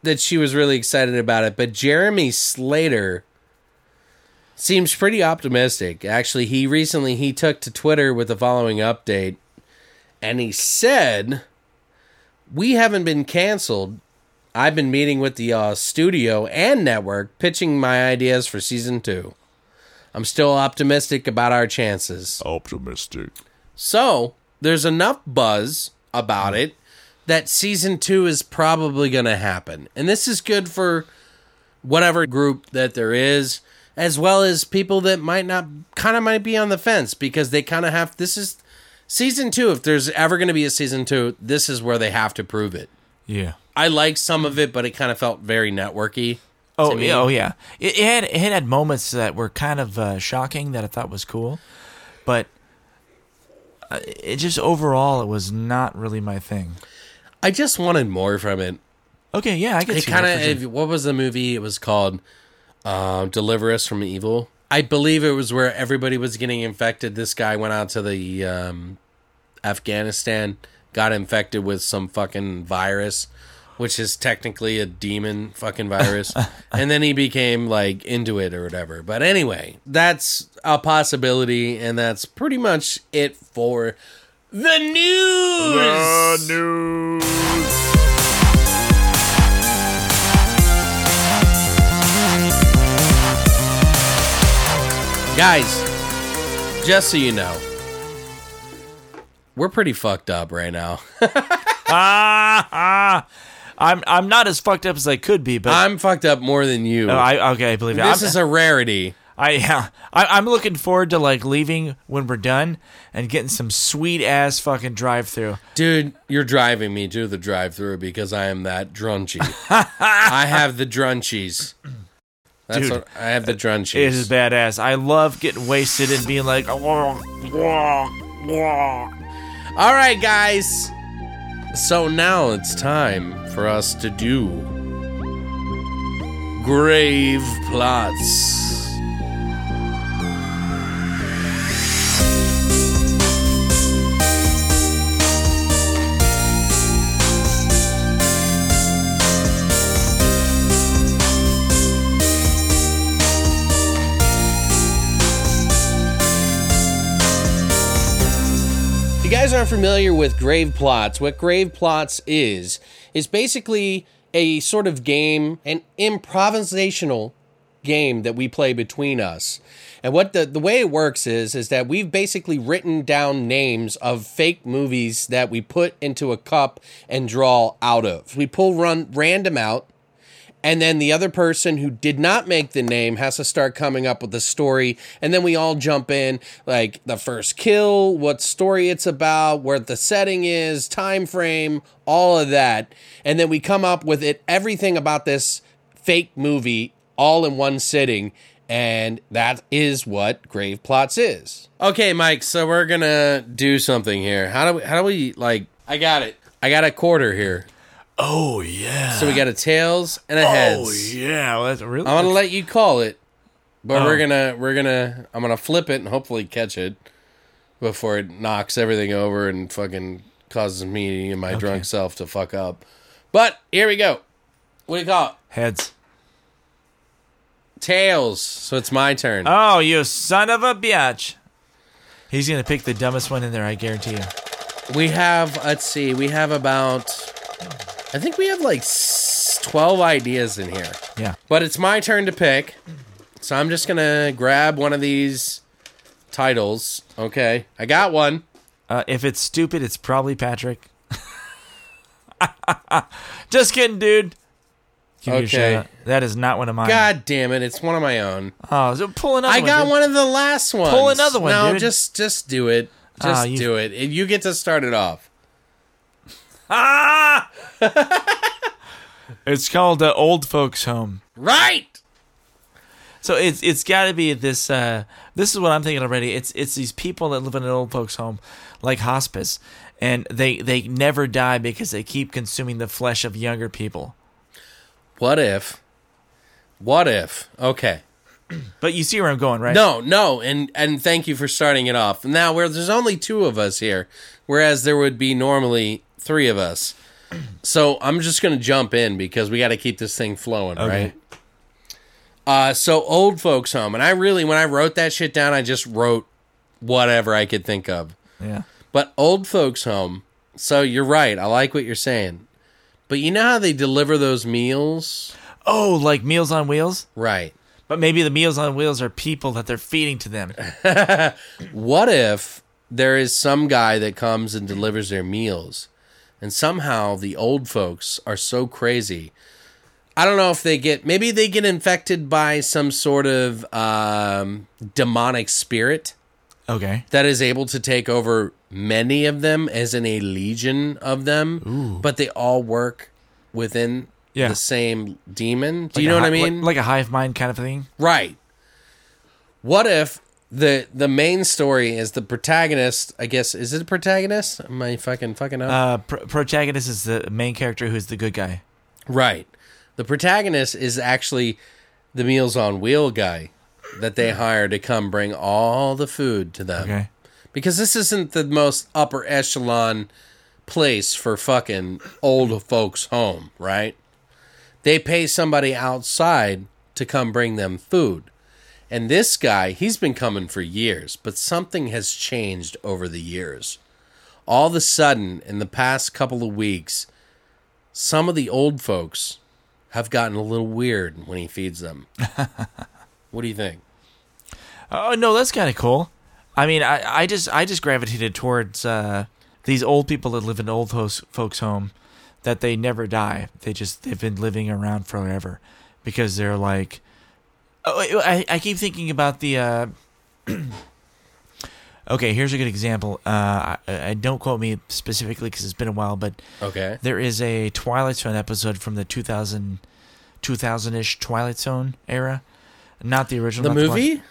that she was really excited about it, but Jeremy Slater seems pretty optimistic. Actually, he recently he took to Twitter with the following update and he said, "We haven't been canceled. I've been meeting with the uh, studio and network pitching my ideas for season 2. I'm still optimistic about our chances." Optimistic. So there's enough buzz about it that season two is probably going to happen. And this is good for whatever group that there is, as well as people that might not, kind of might be on the fence because they kind of have, this is season two. If there's ever going to be a season two, this is where they have to prove it. Yeah. I liked some of it, but it kind of felt very networky. Oh yeah, oh yeah. It, it had it had moments that were kind of uh, shocking that I thought was cool, but uh, it just overall it was not really my thing. I just wanted more from it. Okay, yeah, I get it kind of what was the movie it was called uh, deliver us from evil i believe it was where everybody was getting infected this guy went out to the um, afghanistan got infected with some fucking virus which is technically a demon fucking virus and then he became like into it or whatever but anyway that's a possibility and that's pretty much it for the news News, Guys, just so you know, we're pretty fucked up right now. ah, ah. I'm I'm not as fucked up as I could be, but I'm fucked up more than you. Oh, I okay, I believe it. this I'm, is a rarity. I yeah, I, I'm looking forward to like leaving when we're done and getting some sweet ass fucking drive through. Dude, you're driving me to the drive-through because I am that drunchy. I have the drunchies. That's Dude, what I have the drunchies. It is badass. I love getting wasted and being like, "Oh, All right, guys. So now it's time for us to do grave plots. You guys aren't familiar with grave plots, what grave plots is is basically a sort of game, an improvisational game that we play between us. And what the the way it works is is that we've basically written down names of fake movies that we put into a cup and draw out of. We pull run random out and then the other person who did not make the name has to start coming up with the story. And then we all jump in like the first kill what story it's about where the setting is time frame all of that. And then we come up with it everything about this fake movie all in one sitting. And that is what grave plots is. Okay mike so we're gonna do something here. How do we how do we like i got it. I got a quarter here oh yeah, so we got a tails and a oh, heads. oh yeah." Well, that's really. I'm gonna let you call it, but Oh. we're gonna we're gonna I'm gonna flip it and hopefully catch it before it knocks everything over and fucking causes me and my drunk self to fuck up. But here we go. What do you call it? Heads. Tails. So it's my turn. Oh, you son of a bitch! He's gonna pick the dumbest one in there. I guarantee you. we have let's see, we have about I think we have like twelve ideas in here. Yeah. But it's my turn to pick. So I'm just gonna grab one of these titles. Okay. I got one. Uh, if it's stupid, it's probably Patrick. Just kidding, dude. Give Okay. That is not one of mine. God damn it! It's one of my own. Oh, so pull another I got dude. one of the last ones. Pull another one, No, dude. just just do it. Ah, Just you- do it. And You get to start it off. Ah! it's called uh, Old Folks Home. Right. So it's it's got to be this. Uh, this is what I'm thinking already. It's it's these people that live in an old folks' home, like hospice, and they they never die because they keep consuming the flesh of younger people. What if? What if? Okay. But you see where I'm going, right? No, no, and and thank you for starting it off. Now, where there's only two of us here, whereas there would be normally three of us. So I'm just gonna jump in because we got to keep this thing flowing, Okay. right? Uh, so old folks home, and I really, when I wrote that shit down, I just wrote whatever I could think of. Yeah. But old folks home. So you're right. I like what you're saying. But you know how they deliver those meals? Oh, like Meals on Wheels. Right. But maybe the Meals on Wheels are people that they're feeding to them. What if there is some guy that comes and delivers their meals, and somehow the old folks are so crazy? I don't know if they get maybe they get infected by some sort of um, demonic spirit Okay. that is able to take over many of them, as in a legion of them, but they all work within Yeah. the same demon. Do Like you know what I mean? Like, like a hive mind kind of thing. Right. What if the the main story is the protagonist? I guess is it a protagonist? Am I fucking fucking up? Uh, pr- protagonist is the main character who's the good guy. right. The protagonist is actually the Meals on Wheel guy that they hire to come bring all the food to them. Okay. Because this isn't the most upper echelon place for fucking old folks home, right? They pay somebody outside to come bring them food. And this guy, he's been coming for years, but something has changed over the years. All of a sudden, in the past couple of weeks, some of the old folks have gotten a little weird when he feeds them. what do you think? Oh no, that's kind of cool. I mean, I, I just I just gravitated towards uh, these old people that live in old host, folks' home that they never die. They just they've been living around forever because they're like Oh, I, I keep thinking about the. Uh, okay, here's a good example. Uh, I, I don't quote me specifically because it's been a while, but Okay. there is a Twilight Zone episode from the 2000 2000-ish Twilight Zone era. Not the original. The not movie?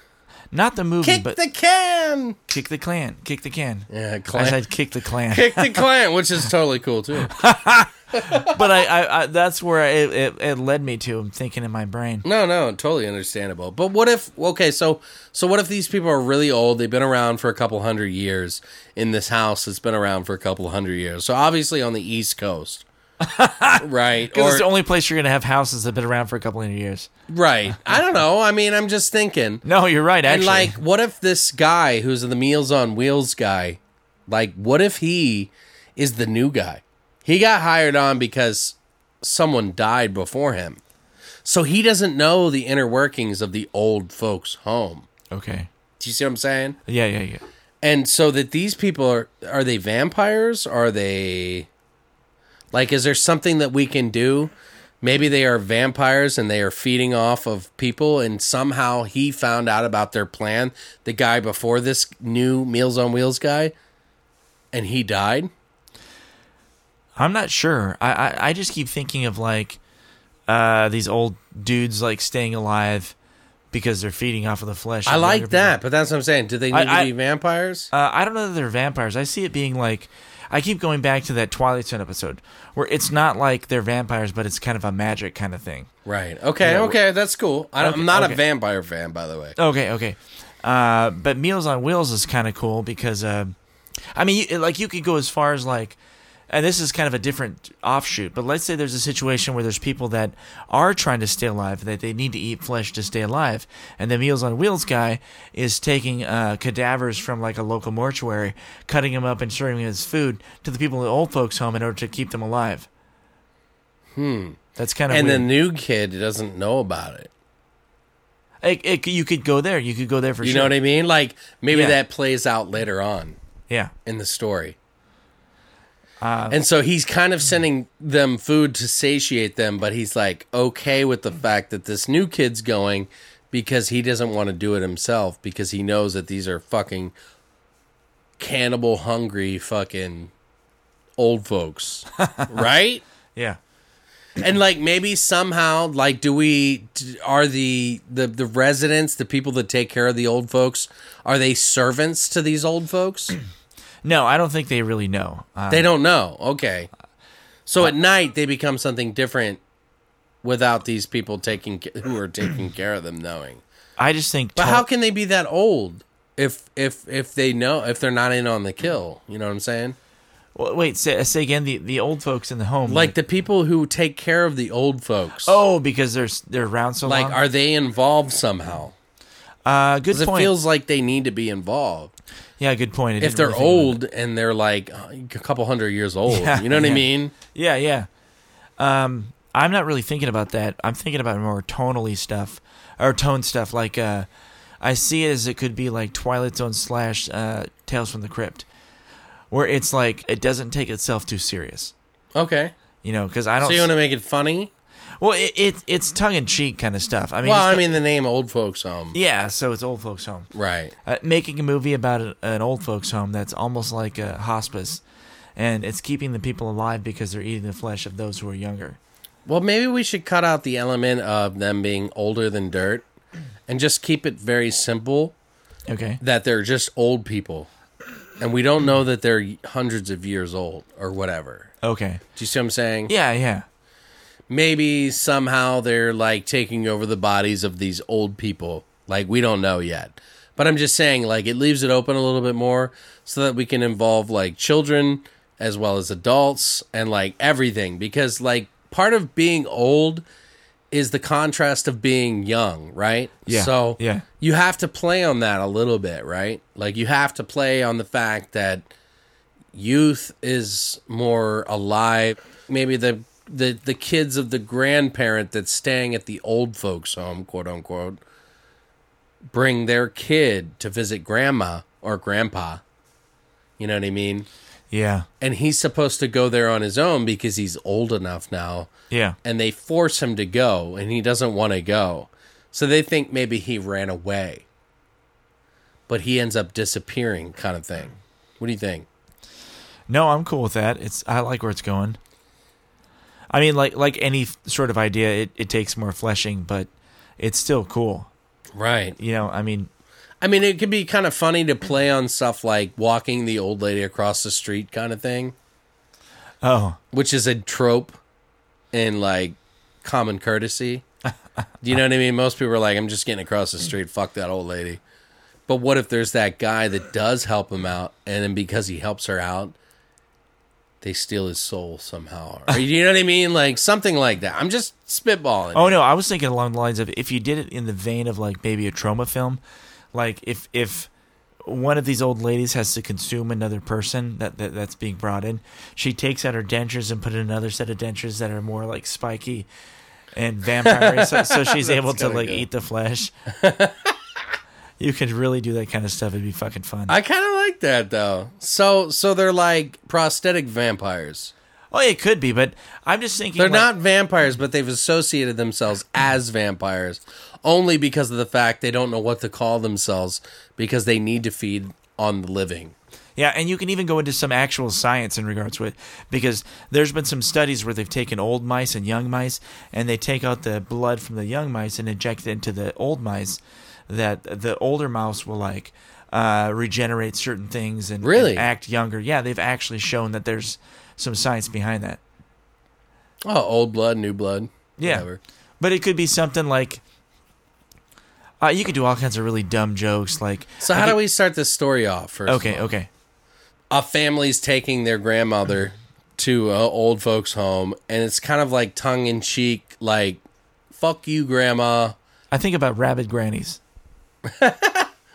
Not the movie, Kick but the can. kick the clan, kick the can. Yeah, I clan. said kick the clan. Kick the clan, which is totally cool too. but I, I, I that's where it, it, it led me to. I'm thinking in my brain. No, no, totally understandable. But what if okay, so so what if these people are really old? They've been around for a couple hundred years in this house that's been around for a couple hundred years. So obviously on the East Coast. right. Because it's the only place you're gonna have houses that've been around for a couple hundred years. right. I don't know. I mean, I'm just thinking. No, you're right. And Actually, like, what if this guy who's the Meals on Wheels guy, like, what if he is the new guy? He got hired on because someone died before him. So he doesn't know the inner workings of the old folks' home. okay. Do you see what I'm saying? Yeah, yeah, yeah. And so that these people are are they vampires? Are they like is there something that we can do? Maybe they are vampires and they are feeding off of people and somehow he found out about their plan, the guy before this new Meals on Wheels guy, and he died? I'm not sure. I, I, I just keep thinking of like uh, these old dudes like staying alive because they're feeding off of the flesh. I like that, but that's what I'm saying. Do they need I- to be vampires? Uh, I don't know that they're vampires. I see it being like. I keep going back to that Twilight Zone episode where it's not like they're vampires, but it's kind of a magic kind of thing. Right. Okay, Yeah, okay, that's cool. I don't, Okay, I'm not okay. a vampire fan, by the way. Okay, okay. Uh, but Meals on Wheels is kind of cool because, uh, I mean, you, like you could go as far as like, and this is kind of a different offshoot. But let's say there's a situation where there's people that are trying to stay alive, that they need to eat flesh to stay alive, and the Meals on Wheels guy is taking uh, cadavers from like a local mortuary, cutting them up and serving them as food to the people in the old folks' home in order to keep them alive. Hmm. That's kind of And the new kid doesn't know about it. It, it, you could go there. You could go there for You sure. know what I mean? Like maybe Yeah. that plays out later on Yeah. in the story. Uh, And so he's kind of sending them food to satiate them, but he's like okay with the fact that this new kid's going because he doesn't want to do it himself because he knows that these are fucking cannibal hungry fucking old folks. right? yeah. and like maybe somehow like do we are the the the residents the people that take care of the old folks are they servants to these old folks No, I don't think they really know. Uh, they don't know okay so at night they become something different without these people taking who are taking care of them knowing I just think. but to- how can they be that old if if if they know if they're not in on the kill you know what i'm saying Well, wait, say, say again. The the old folks in the home, like the people who take care of the old folks oh, because they're they're around so like long. are they involved somehow uh, good Because it feels like they need to be involved. Yeah, good point. If they're really old and they're like a couple hundred years old, Yeah, you know what I mean? Yeah, yeah. Um, I'm not really thinking about that. I'm thinking about more tonally stuff or tone stuff. Like, uh, I see it as it could be like Twilight Zone slash uh, Tales from the Crypt, where it's like it doesn't take itself too serious. Okay. You know, because I don't. So you want to make it funny? Well, it, it it's tongue in cheek kind of stuff. I mean, well, I mean the name Old Folks Home. yeah. So it's old folks' home. Right. uh, making a movie about a, an old folks home that's almost like a hospice and it's keeping the people alive because they're eating the flesh of those who are younger Well, maybe we should cut out the element of them being older than dirt and just keep it very simple okay that they're just old people. And we don't know that they're hundreds of years old or whatever. okay Do you see what I'm saying? yeah yeah maybe somehow they're like taking over the bodies of these old people. Like we don't know yet. But I'm just saying like it leaves it open a little bit more so that we can involve like children as well as adults and like everything because like part of being old is the contrast of being young, right? Yeah, So yeah. you have to play on that a little bit, right? Like you have to play on the fact that youth is more alive. Maybe the the the kids of the grandparent that's staying at the old folks home, quote unquote, bring their kid to visit grandma or grandpa. You know what I mean? yeah And he's supposed to go there on his own because he's old enough now yeah and they force him to go and he doesn't want to go. So they think maybe he ran away. But he ends up disappearing kind of thing. What do you think? No, I'm cool with that. It's I like where it's going. I mean, like like any sort of idea, it, it takes more fleshing, but it's still cool. Right. You know, I mean, I mean, it could be kind of funny to play on stuff like walking the old lady across the street kind of thing, oh, which is a trope in like common courtesy. Do you know what I mean? Most people are like, I'm just getting across the street. Fuck that old lady. But what if there's that guy that does help him out, and then because he helps her out, they steal his soul somehow? Or, you know what I mean? Like something like that. I'm just spitballing. oh no, I was thinking along the lines of if you did it in the vein of like maybe a Troma film, like if if one of these old ladies has to consume another person that, that that's being brought in, she takes out her dentures and put in another set of dentures that are more like spiky and vampire, so, so she's able to like good. eat the flesh. you could really do that kind of stuff. It'd be fucking fun. I kind of like that though. So so they're like prosthetic vampires. oh, it could be, but I'm just thinking They're like- not vampires, but they've associated themselves as vampires only because of the fact they don't know what to call themselves because they need to feed on the living. Yeah, and you can even go into some actual science in regards to it because there's been some studies where they've taken old mice and young mice and they take out the blood from the young mice and inject it into the old mice that the older mouse will like uh, regenerate certain things and, and Really? act younger. Yeah, they've actually shown that there's some science behind that. Oh, old blood, new blood. Yeah. Whatever. But it could be something like uh, you could do all kinds of really dumb jokes like So how do we start this story off first? of Okay, all? okay. A family's taking their grandmother to an old folks home and it's kind of like tongue in cheek like fuck you grandma. I think about rabid grannies.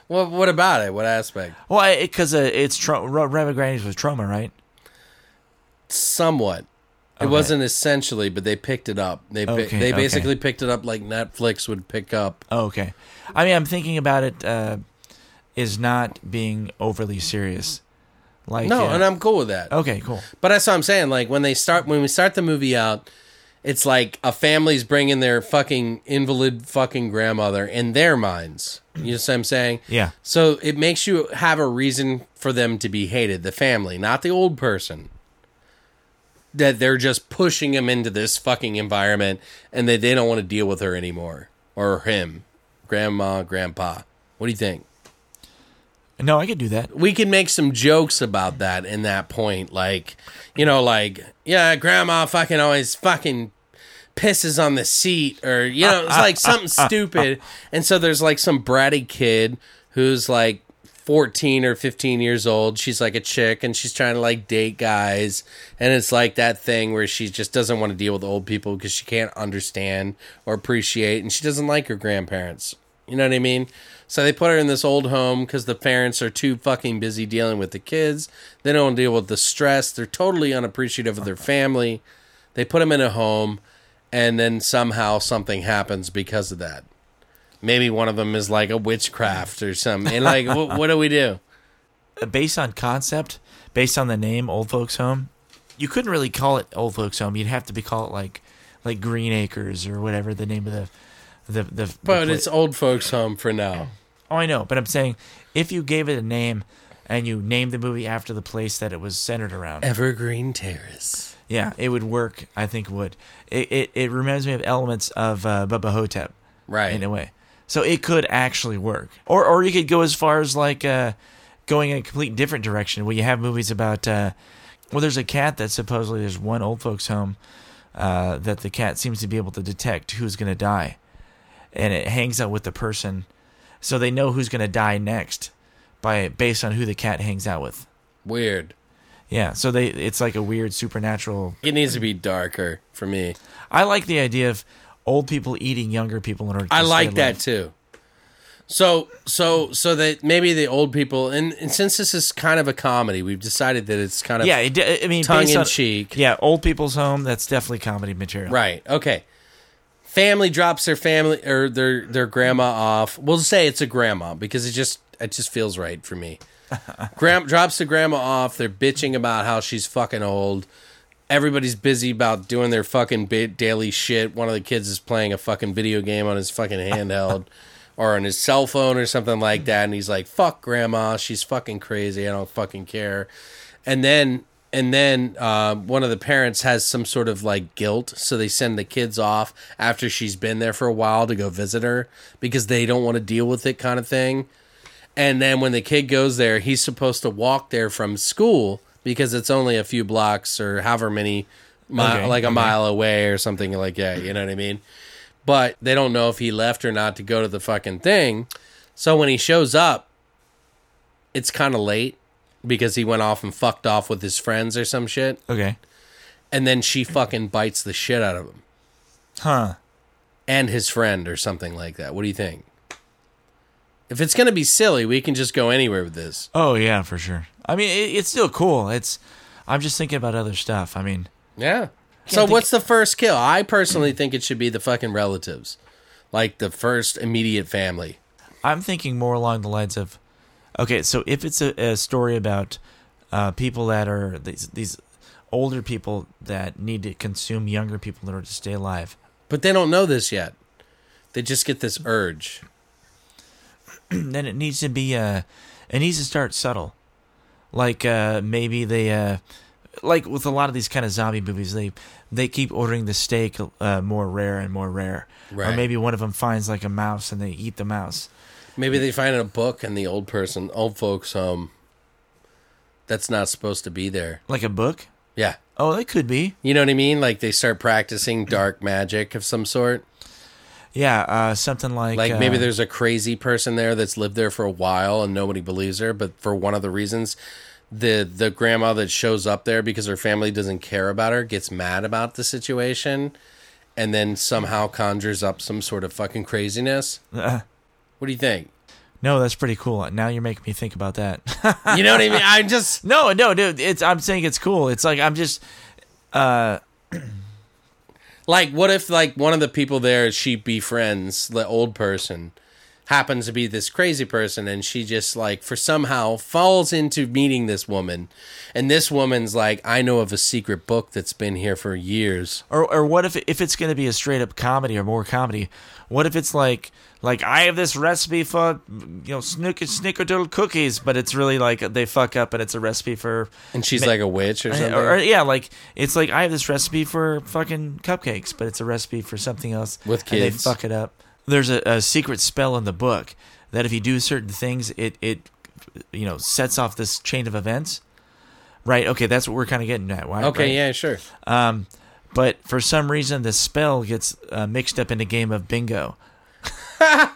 Well, what about it? What aspect? Well, because uh, it's tra- ra- rabid grannies was Troma, right? Somewhat. It wasn't essentially, but they picked it up. They pi- Okay, they okay. basically picked it up like Netflix would pick up. Oh, okay. I mean, I'm thinking about it uh, is not being overly serious. Like No, uh, and I'm cool with that. okay, cool. But that's what I'm saying. Like when they start, when we start the movie out, it's like a family's bringing their fucking invalid fucking grandmother in their minds. You know what I'm saying? Yeah. So it makes you have a reason for them to be hated, the family, not the old person. That they're just pushing him into this fucking environment and that they don't want to deal with her anymore. Or him. Grandma, grandpa. What do you think? No, I could do that. we can make some jokes about that in that point like you know like yeah grandma fucking always fucking pisses on the seat or you know it's like something stupid and so there's like some bratty kid who's like 14 or 15 years old she's like a chick and she's trying to like date guys and it's like that thing where she just doesn't want to deal with old people because she can't understand or appreciate and she doesn't like her grandparents you know what i mean so they put her in this old home because the parents are too fucking busy dealing with the kids. They don't deal with the stress. They're totally unappreciative of their family. They put them in a home, and then somehow something happens because of that. Maybe one of them is like a witchcraft or something. And like, what, what do we do? Uh, Based on concept, based on the name Old Folks Home, you couldn't really call it Old Folks Home. You'd have to be call it like like Green Acres or whatever the name of the the the. the But pla- it's old folks' home for now. oh, I know, but I'm saying if you gave it a name and you named the movie after the place that it was centered around, Evergreen Terrace. Yeah, it would work. I think it would. It it, it reminds me of elements of uh, Bubba Ho-Tep. Right. in a way. So it could actually work. Or or you could go as far as like uh, going in a complete different direction where you have movies about uh, well there's a cat that supposedly there's one old folks home uh, that the cat seems to be able to detect who's going to die. And it hangs out with the person so they know who's going to die next by based on who the cat hangs out with. Weird. Yeah, so they it's like a weird supernatural. It needs to be darker for me. I like the idea of old people eating younger people in order to I like that alive. too. So so so that maybe the old people and, and since this is kind of a comedy, we've decided that it's kind of Yeah, it, I mean, tongue in on- cheek. Yeah, old people's home. That's definitely comedy material. Right. Okay. Family drops their family or their their grandma off. We'll say it's a grandma because it just it just feels right for me. Gram drops the grandma off. They're bitching about how she's fucking old, everybody's busy about doing their fucking ba- daily shit. One of the kids is playing a fucking video game on his fucking handheld or on his cell phone or something like that, and he's like, "Fuck grandma, she's fucking crazy. I don't fucking care." And then and then uh, one of the parents has some sort of like guilt, so they send the kids off after she's been there for a while to go visit her because they don't want to deal with it, kind of thing. And then when the kid goes there, he's supposed to walk there from school because it's only a few blocks or however many, Okay, like a okay. mile away or something like that. You know what I mean? But they don't know if he left or not to go to the fucking thing. So when he shows up, it's kind of late because he went off and fucked off with his friends or some shit. Okay. And then she fucking bites the shit out of him Huh. and his friend or something like that. What do you think? If it's going to be silly, we can just go anywhere with this. Oh yeah, for sure. I mean, it, it's still cool. It's. I'm just thinking about other stuff. I mean, Yeah. So what's the first kill? I personally think it should be the fucking relatives. Like the first immediate family. I'm thinking more along the lines of, okay, so if it's a, a story about uh, people that are these these older people that need to consume younger people in order to stay alive, But they don't know this yet. They just get this urge. then it needs to be uh, it needs to start subtle, like uh, maybe they uh, like with a lot of these kind of zombie movies, they they keep ordering the steak uh, more rare and more rare, right. or maybe one of them finds like a mouse and they eat the mouse. Maybe they find a book and the old person, old folks um, that's not supposed to be there. Like a book? Yeah. Oh, that could be. You know what I mean? Like they start practicing dark magic of some sort. Yeah, uh, something like Like maybe uh, there's a crazy person there that's lived there for a while and nobody believes her, but for one of the reasons the the grandma that shows up there because her family doesn't care about her gets mad about the situation and then somehow conjures up some sort of fucking craziness. uh, What do you think? no, that's pretty cool. Now you're making me think about that. You know what I mean? I'm just no, no, dude. It's I'm saying it's cool. It's like I'm just uh like what if like one of the people there she befriends the old person happens to be this crazy person and she just like for somehow falls into meeting this woman and this woman's like i know of a secret book that's been here for years or or what if if it's going to be a straight up comedy or more comedy? What if it's like like I have this recipe for you know snicker snickerdoodle cookies, but it's really like they fuck up and it's a recipe for and she's Ma- like a witch or something or, or, yeah, like it's like I have this recipe for fucking cupcakes, but it's a recipe for something else. With and they fuck it up. There's a, a secret spell in the book that if you do certain things, it it you know sets off this chain of events. Right. Okay, that's what we're kind of getting at. Why? okay right? yeah sure Um, but for some reason, the spell gets uh, mixed up in a game of bingo.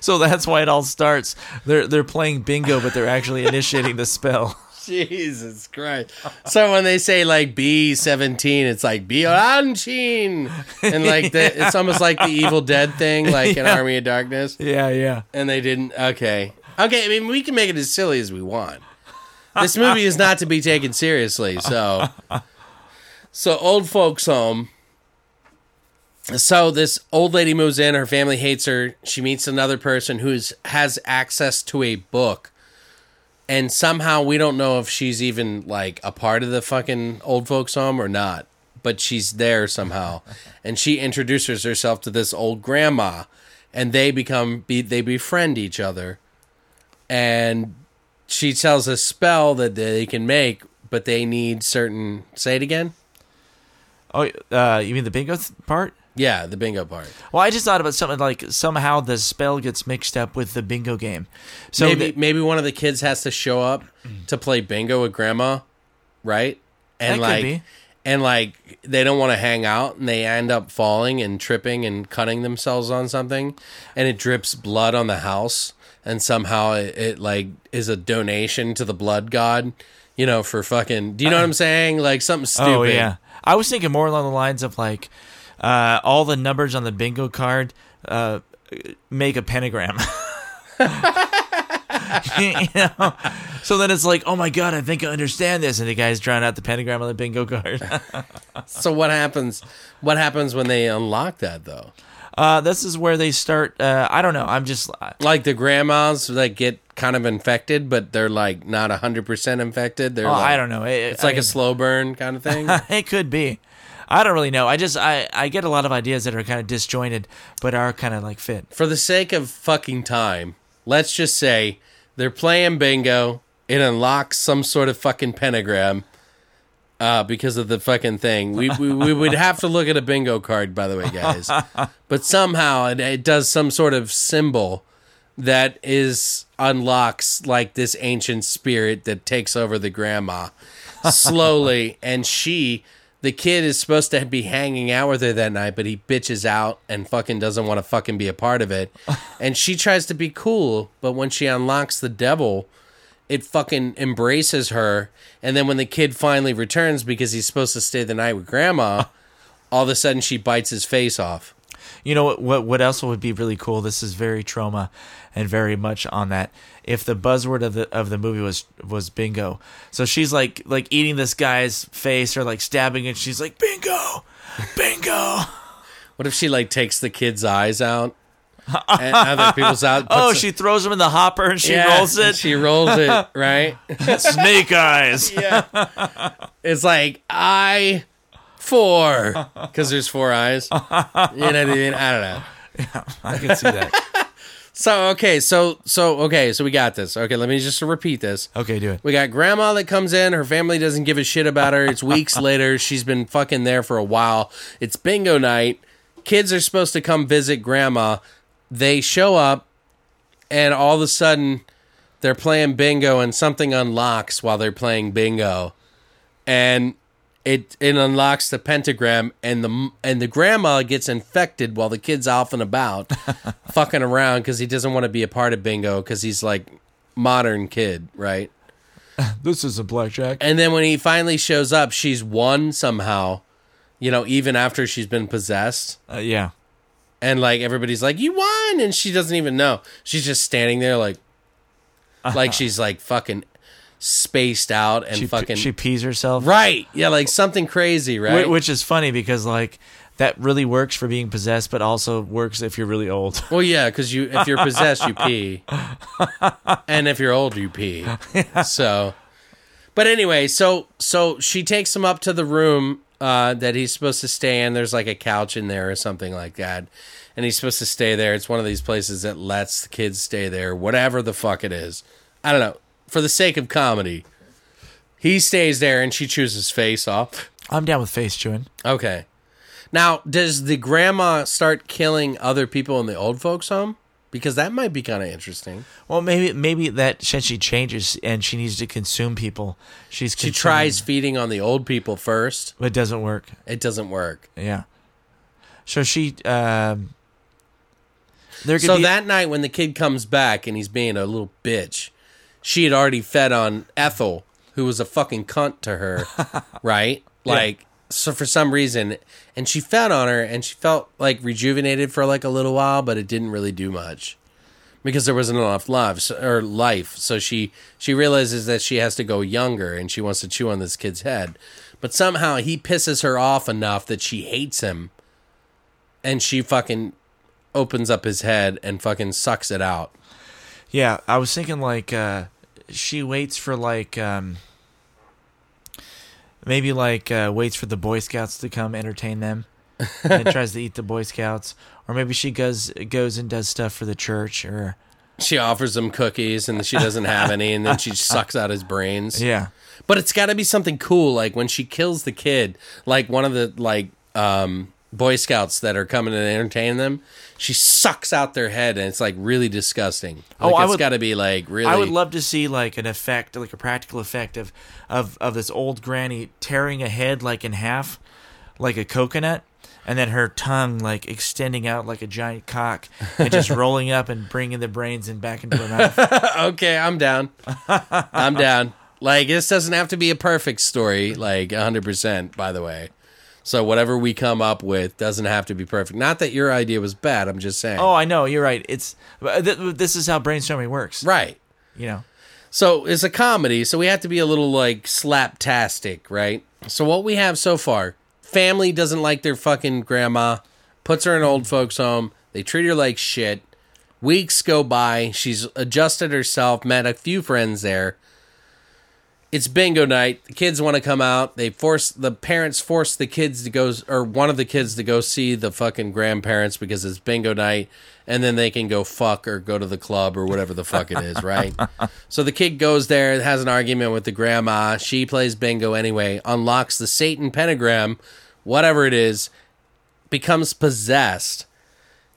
so that's why it all starts. They're they're playing bingo, but they're actually initiating the spell. jesus christ so when they say like b17 it's like b-19 and like the, it's almost like the evil dead thing like an army of darkness Yeah, yeah. and they didn't. Okay, okay. I mean, we can make it as silly as we want. This movie is not to be taken seriously. So, so old folks home. So this old lady moves in. Her family hates her. She meets another person who's has access to a book, and somehow we don't know if she's even like a part of the fucking old folks home or not. But she's there somehow, and she introduces herself to this old grandma, and they become be, they befriend each other, and she tells a spell that they can make, but they need certain. Say it again. Oh, uh, you mean the bingo part? Yeah, the bingo part. Well, I just thought about something like somehow the spell gets mixed up with the bingo game. So maybe the- maybe one of the kids has to show up to play bingo with grandma, right? And like and like they don't want to hang out and they end up falling and tripping and cutting themselves on something and it drips blood on the house and somehow it, it like is a donation to the blood god, you know, for fucking Do you know what I'm saying? Like something oh, stupid. Oh yeah, I was thinking more along the lines of like uh, all the numbers on the bingo card uh, make a pentagram. you know, so then it's like, oh my god, I think I understand this, and the guy's drawing out the pentagram on the bingo card. So what happens what happens when they unlock that though? uh, this is where they start. Uh, I don't know. I'm just Like the grandmas that get kind of infected, but they're like not hundred percent infected. They're Oh, like, I don't know. It- It's I like mean- a slow burn kind of thing. it could be. I don't really know. I just I I get a lot of ideas that are kind of disjointed, but are kind of like fit. For the sake of fucking time, let's just say they're playing bingo. It unlocks some sort of fucking pentagram. Uh, because of the fucking thing, we, we we would have to look at a bingo card, by the way, guys. But somehow it, it does some sort of symbol that is unlocks like this ancient spirit that takes over the grandma slowly and she the kid is supposed to be hanging out with her that night but he bitches out and fucking doesn't want to fucking be a part of it. And she tries to be cool but when she unlocks the devil it fucking embraces her. And then when the kid finally returns because he's supposed to stay the night with grandma all of a sudden she bites his face off You know what? What what else would be really cool? This is very Troma, and very much on that. If the buzzword of the of the movie was was bingo, so she's like like eating this guy's face or like stabbing it. She's like bingo, bingo. What if she like takes the kid's eyes out and other people's out? Oh, it- she throws them in the hopper and she Yeah, rolls it. She rolls it right. Snake eyes. yeah, it's like I four because there's four eyes. You know what I mean? I don't know. Yeah, I can see that. So okay, so so okay, so we got this. Okay, let me just repeat this. Okay, do it. We got grandma that comes in. Her family doesn't give a shit about her. It's weeks later. She's been fucking there for a while. It's bingo night. Kids are supposed to come visit grandma. They show up, and all of a sudden, they're playing bingo, and something unlocks while they're playing bingo, and it it unlocks the pentagram, and the and the grandma gets infected while the kid's off and about, fucking around because he doesn't want to be a part of bingo because he's like modern kid, right? This is a blackjack. And then when he finally shows up, she's won somehow, you know, even after she's been possessed. Uh, yeah. And like everybody's like, You won and she doesn't even know. She's just standing there like like she's like fucking spaced out and She fucking she pees herself. Right. Yeah, like something crazy, right? Which is funny because like that really works for being possessed, but also works if you're really old. well, yeah, because you if you're possessed, you pee, and if you're old, you pee. So, but anyway, so so she takes him up to the room uh, that he's supposed to stay in. There's like a couch in there or something like that, and he's supposed to stay there. It's one of these places that lets the kids stay there, whatever the fuck it is. I don't know. For the sake of comedy, he stays there, and she chews his face off. I'm down with face chewing. Okay. Now, does the grandma start killing other people in the old folks' home? Because that might be kind of interesting. Well, maybe maybe that since she changes and she needs to consume people, she's She consuming- tries feeding on the old people first. but it doesn't work. It doesn't work. Yeah. So she um there could So be that night when the kid comes back and he's being a little bitch, she had already fed on Ethel, who was a fucking cunt to her, right? Like so for some reason and she fed on her and she felt like rejuvenated for like a little while, but it didn't really do much. Because there wasn't enough love so- or life, so she she realizes that she has to go younger, and she wants to chew on this kid's head. But somehow he pisses her off enough that she hates him, and she fucking opens up his head and fucking sucks it out. Yeah, I was thinking like uh she waits for like um maybe like uh waits for the Boy Scouts to come entertain them and tries to eat the Boy Scouts or maybe she goes goes and does stuff for the church or She offers him cookies, and she doesn't have any, and then she sucks out his brains. yeah. But it's got to be something cool, like when she kills the kid, like one of the like um, Boy Scouts that are coming to entertain them. She sucks out their head, and it's like really disgusting. Oh, Like, I it's got to be like really. I would love to see like an effect, like a practical effect of of of this old granny tearing a head like in half, like a coconut, and then her tongue like extending out like a giant cock and just rolling up and bringing the brains in back into her mouth. okay, I'm down. I'm down. Like this doesn't have to be a perfect story, like 100. percent By the way, so whatever we come up with doesn't have to be perfect. Not that your idea was bad. I'm just saying. Oh, I know you're right. It's th- this is how brainstorming works. right. You know. So it's a comedy, so we have to be a little like slaptastic, right? So what we have so far, family doesn't like their fucking grandma, puts her in old folks home, they treat her like shit. Weeks go by. She's adjusted herself, met a few friends there. It's bingo night. The kids want to come out. They force the parents force the kids to go, or one of the kids to go see the fucking grandparents because it's bingo night, and then they can go fuck or go to the club or whatever the fuck it is, right? so the kid goes there, has an argument with the grandma. She plays bingo anyway, unlocks the Satan pentagram, whatever it is, becomes possessed,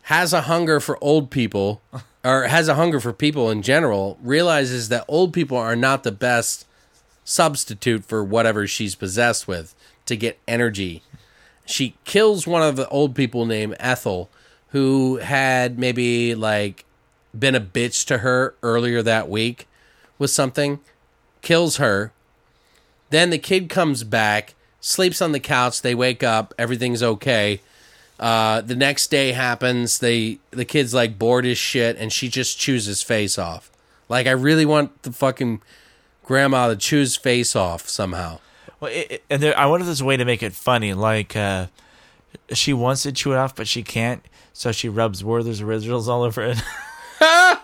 has a hunger for old people, or has a hunger for people in general, realizes that old people are not the best substitute for whatever she's possessed with to get energy. She kills one of the old people named Ethel, who had maybe like been a bitch to her earlier that week with something, kills her. Then the kid comes back, sleeps on the couch. They wake up, everything's okay. Uh, the next day happens. They the kid's like bored as shit, and she just chews his face off. Like I really want the fucking grandma to his face off somehow. Well, it, it- and there, I wonder if there's a way to make it funny. Like uh, she wants to chew it off, but she can't, so she rubs Werther's originals all over it.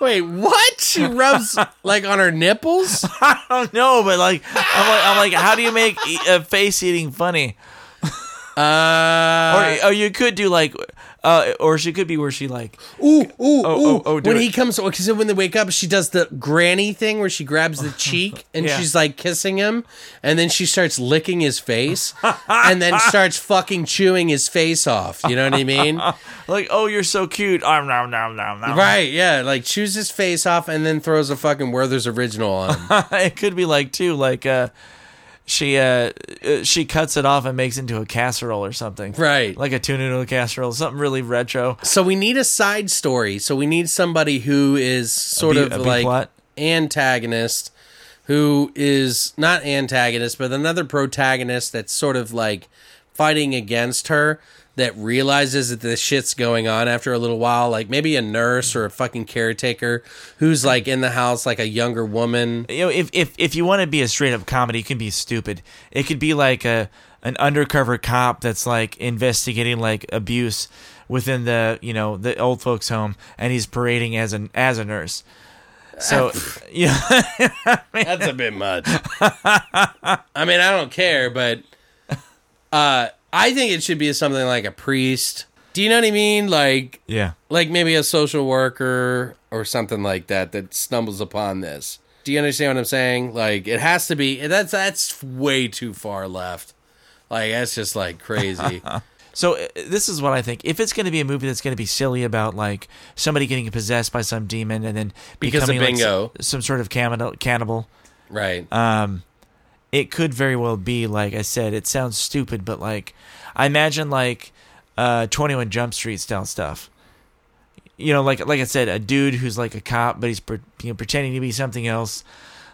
Wait, what? She rubs like on her nipples? I don't know, but like I'm like I'm like, how do you make e- uh, face eating funny? Uh, Or, or you could do like, uh, or she could be where she like, ooh, ooh, oh, ooh. oh, do when it. he comes, because when they wake up, she does the granny thing where she grabs the cheek and Yeah. she's like kissing him, and then she starts licking his face, and then starts fucking chewing his face off. You know what I mean? like, oh, you're so cute. I'm nom, nom, nom, nom. right? Yeah, like chews his face off and then throws a fucking Werther's original on him. it could be like too, like uh, she uh, uh, she cuts it off and makes it into a casserole or something. Right. Like a tuna noodle casserole, something really retro. So we need a side story. So we need somebody who is sort B- of like plot? antagonist, who is not antagonist, but another protagonist that's sort of like fighting against her. That realizes that this shit's going on after a little while, like maybe a nurse or a fucking caretaker who's like in the house, like a younger woman. you know, if if if you want to be a straight up comedy, it can be stupid. It could be like a an undercover cop that's like investigating like abuse within the you know the old folks home, and he's parading as an as a nurse. So yeah, That's a bit much. I mean, I don't care, but uh, I think it should be something like a priest. Do you know what I mean? Like, yeah. like maybe a social worker or something like that that stumbles upon this. Do you understand what I'm saying? Like, it has to be. That's that's way too far left. Like, that's just like crazy. So uh, this is what I think. If it's going to be a movie that's going to be silly about like somebody getting possessed by some demon and then Because of becoming like, some, some sort of cannibal, cannibal, right. um, it could very well be like I said. It sounds stupid, but like I imagine like uh, Twenty One Jump Street style stuff. You know, like like I said, a dude who's like a cop, but he's pre- you know pretending to be something else.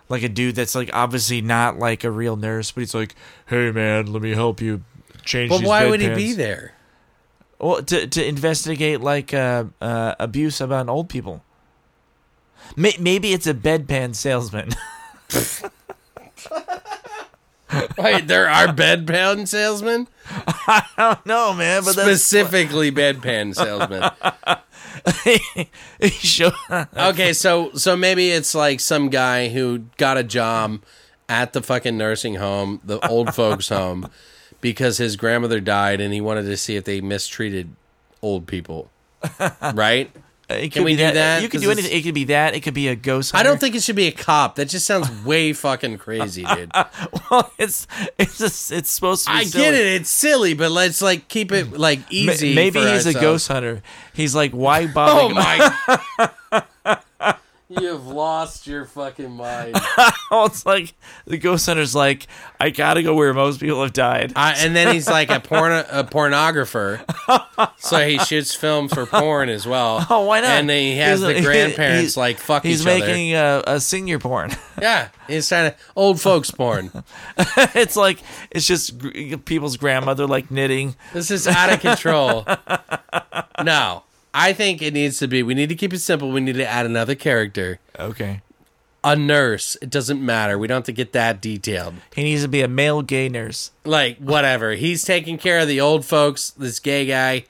Like a dude that's like obviously not like a real nurse, but he's like, "Hey man, let me help you change." But why would he bedpans." be there? Well, to to investigate like uh, uh, abuse about old people. Maybe it's a bedpan salesman. Wait, there are bedpan salesmen, I don't know, man, but specifically bedpan salesmen. show- okay, so so maybe it's like some guy who got a job at the fucking nursing home, the old folks home, because his grandmother died and he wanted to see if they mistreated old people. Right? It Can could we be do that? You could 'Cause do anything. It could be that. It could be a ghost. I Hunter. don't think it should be a cop. That just sounds way fucking crazy, dude. Well, it's it's just, it's supposed to be. I silly. get it, it's silly, but let's like keep it like Ma- easy. Maybe for he's a ourselves. ghost hunter. He's like, why bother? Oh my! You've lost your fucking mind. It's like the ghost hunter's like, I gotta go where most people have died. I, and then he's like a porn a pornographer, so he shoots films for porn as well. Oh, why not? And then he has He's- the grandparents he's- like fuck He's making a, a senior porn. Yeah, he's trying to old folks porn. it's like it's just gr- people's grandmother like knitting. This is out of control. No, I think it needs to be. We need to keep it simple. We need to add another character, Okay. a nurse. It doesn't matter. We don't have to get that detailed. He needs to be a male gay nurse. like whatever. He's taking care of the old folks. This gay guy,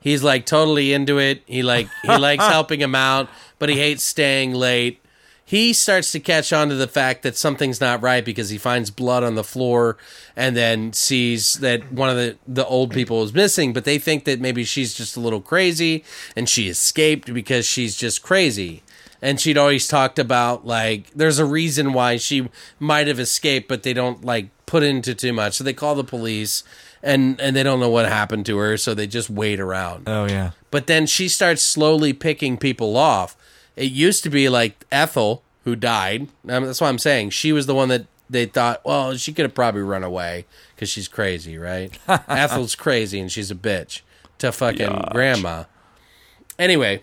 He's like totally into it. He like he likes helping him out, but he hates staying late. He starts to catch on to the fact that something's not right because he finds blood on the floor and then sees that one of the, the old people is missing, but they think that maybe she's just a little crazy and she escaped because she's just crazy. And she'd always talked about like there's a reason why she might have escaped, but they don't like put into too much. So they call the police and and they don't know what happened to her, so they just wait around. Oh yeah. But then she starts slowly picking people off. It used to be like Ethel, who died. Um, that's what I'm saying. She was the one that they thought, well, she could have probably run away because she's crazy, right? Ethel's crazy and she's a bitch to fucking grandma. Anyway,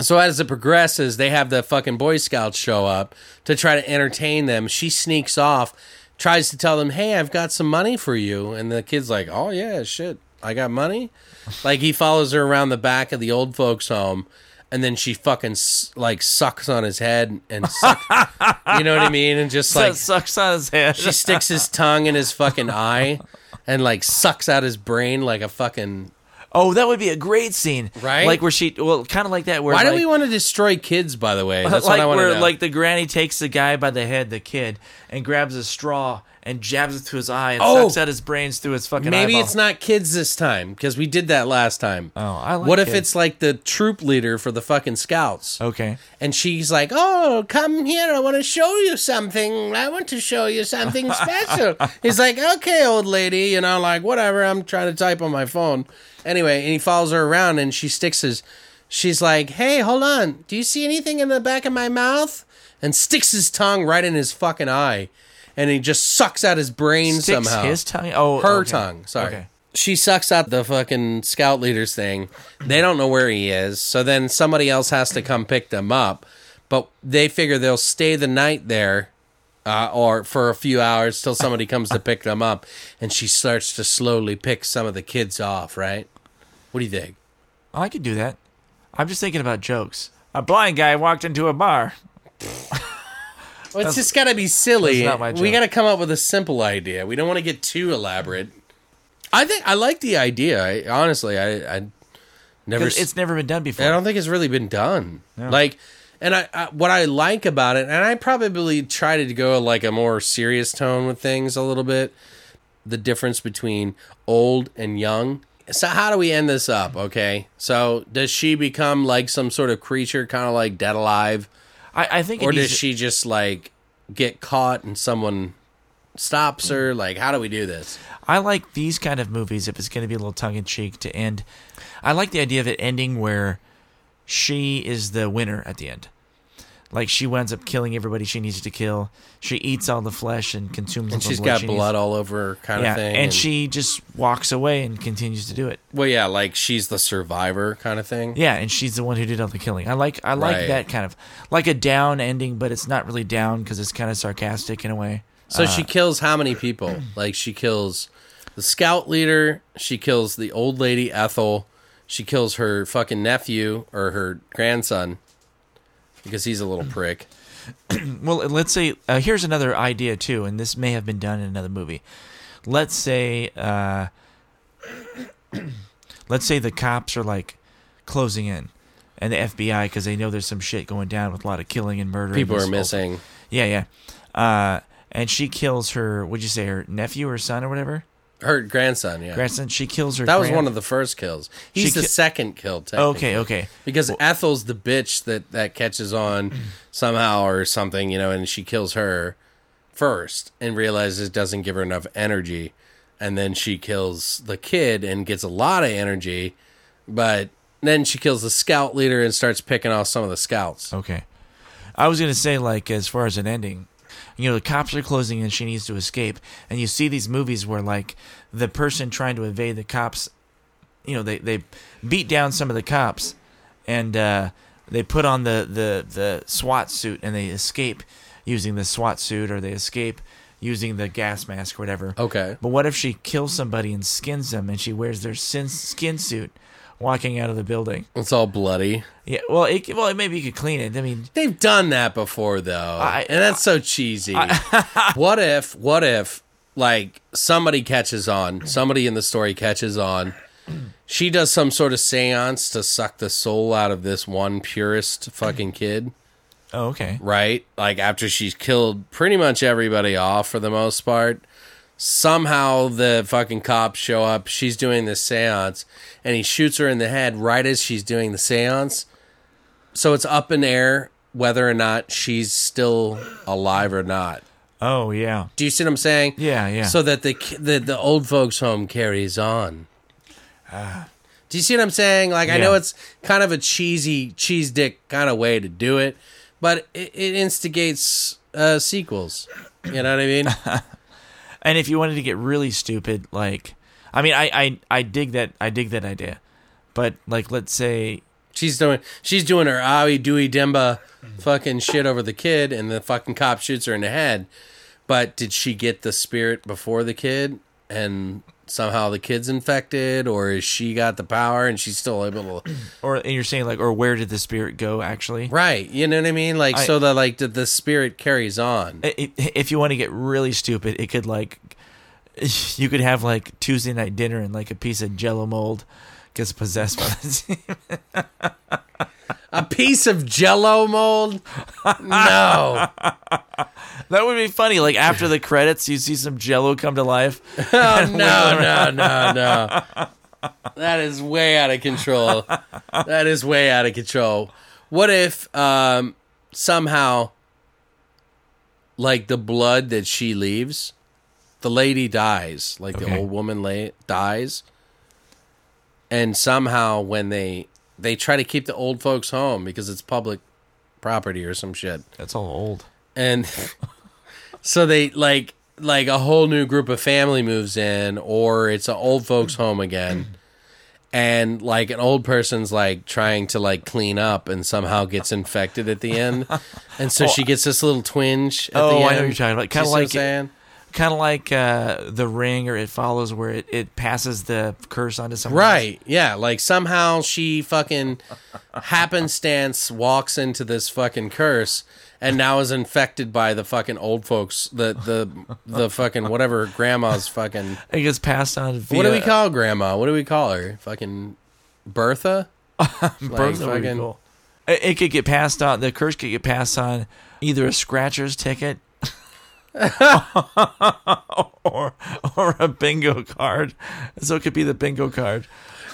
so as it progresses, they have the fucking Boy Scouts show up to try to entertain them. She sneaks off, tries to tell them, "Hey, I've got some money for you," and the kid's like, "Oh yeah, shit, I got money." like he follows her around the back of the old folks' home, and then she fucking like sucks on his head and suck, you know what I mean, and just Like, sucks on his head. she sticks his tongue in his fucking eye and like sucks out his brain like a fucking. oh, that would be a great scene, Right? Like where she, well, kind of like that. Where Why like, do we want to destroy kids? By the way, that's like what I want where to know. like the granny takes the guy by the head, the kid, and grabs a straw and jabs it to his eye and Oh! sucks out his brains through his fucking. Eye. Maybe eyeball. it's not kids this time because we did that last time. Oh, I like what if kids. it's like the troop leader for the fucking scouts? Okay. And she's like, "Oh, come here! I want to show you something. I want to show you something special." He's like, "Okay, old lady," you know, like whatever. I'm trying to type on my phone. Anyway, and he follows her around, and she sticks his. She's like, "Hey, hold on. Do you see anything in the back of my mouth?" And sticks his tongue right in his fucking eye, and he just sucks out his brain Sticks somehow. his tongue. Oh, her okay. tongue. Sorry. Okay. She sucks out the fucking scout leader's thing. They don't know where he is, so then somebody else has to come pick them up. But they figure they'll stay the night there, uh, or for a few hours till somebody comes to pick them up. And she starts to slowly pick some of the kids off. Right? What do you think? I could do that. I'm just thinking about jokes. A blind guy walked into a bar. Well, it's just got to be silly. that's not my we joke. got to come up with a simple idea. We don't want to get too elaborate. I think I like the idea. I, honestly, I, I never. 'Cause It's never been done before. I don't think it's really been done. Like, and I, I what I like about it, and I probably tried to go like a more serious tone with things a little bit. The difference between old and young. So how do we end this up? Okay, so does she become like some sort of creature, kind of like dead alive, I, I think. Or does she just like get caught and someone stops her? Like, how do we do this? I like these kind of movies if it's going to be a little tongue in cheek to end. I like the idea of it ending where she is the winner at the end. Like she winds up killing everybody she needs to kill. She eats all the flesh and consumes all And she's blood got she blood needs. all over her, kind Yeah, of thing. and she just walks away and continues to do it. well, yeah, like she's the survivor, kind of thing. Yeah, and she's the one who did all the killing. I like I like Right. that kind of like a down ending, but it's not really down because it's kind of sarcastic in a way. So she uh, kills how many people? Like she kills the scout leader, she kills the old lady Ethel, she kills her fucking nephew or her grandson because he's a little prick. Well, let's say uh, here's another idea too, and this may have been done in another movie. Let's say, uh, let's say the cops are like closing in, and the FBI because they know there's some shit going down with a lot of killing and murder. People this are missing. Yeah, yeah. Uh, and she kills her. What'd you say? Her nephew or son or whatever? Her grandson, yeah. Grandson. She kills her. that was grand- one of the first kills. He's She the ki- second kill. Okay, okay. Because Ethel's the bitch that that catches on somehow or something, you know, and she kills her first and realizes it doesn't give her enough energy, and then she kills the kid and gets a lot of energy, but then she kills the scout leader and starts picking off some of the scouts. Okay. I was gonna say like as far as an ending, you know, the cops are closing and she needs to escape, and you see these movies where like the person trying to evade the cops, you know, they they beat down some of the cops, and uh, they put on the the the SWAT suit and they escape using the SWAT suit or they escape using the gas mask or whatever. Okay. But what if she kills somebody and skins them, and she wears their sin- skin suit, walking out of the building? It's all bloody. Yeah. Well, it, well, maybe you could clean it. I mean, They've done that before though. I- and that's so cheesy. what if what if like somebody catches on, somebody in the story catches on she does some sort of seance to suck the soul out of this one purest fucking kid, Oh, okay. right? Like after she's killed pretty much everybody off for the most part. Somehow the fucking cops show up. She's doing this seance, and he shoots her in the head right as she's doing the seance. So it's up in air whether or not she's still alive or not. Oh, yeah. Do you see what I'm saying? Yeah, yeah. So that the the, the old folks' home carries on. Do you see what I'm saying? Like I know it's kind of a cheesy cheese dick kind of way to do it, but it, it instigates uh, sequels. You know what I mean? And if you wanted to get really stupid, like, I mean, I, I, I dig that, I dig that idea, but like, let's say, she's doing she's doing her owie dewey Demba fucking shit over the kid, and the fucking cop shoots her in the head. But did she get the spirit before the kid, and somehow the kid's infected, or is she got the power and she's still able to? or and you're saying like, or where did the spirit go? Actually, Right, you know what I mean? Like I- so that like the, the spirit carries on. If you want to get really stupid, it could like, you could have like Tuesday night dinner and like a piece of Jello mold gets possessed by the A piece of Jello mold? No, That would be funny. Like after the credits, you see some Jello come to life. oh, no, no, no, no. That is way out of control. That is way out of control. What if um, somehow, like the blood that she leaves, the lady dies, like the old woman la- dies, and somehow when they they try to keep the old folks home because it's public property or some shit. That's all old. and so they like like a whole new group of family moves in or it's an old folks home again and like an old person's like trying to like clean up and somehow gets infected at the end and so oh, she gets this little twinge at Oh, the I know you're talking about. What I'm like? Kind of like uh, the ring, or it follows where it, it passes the curse onto someone. Right. Yeah. Like somehow she fucking happenstance walks into this fucking curse and now is infected by the fucking old folks, the the the fucking whatever grandma's fucking. It gets passed on. Via, What do we call grandma? What do we call her? Fucking Bertha. Bertha would be fucking- cool. It, it could get passed on. The curse could get passed on either a scratcher's ticket. or or a bingo card, so it could be the bingo card.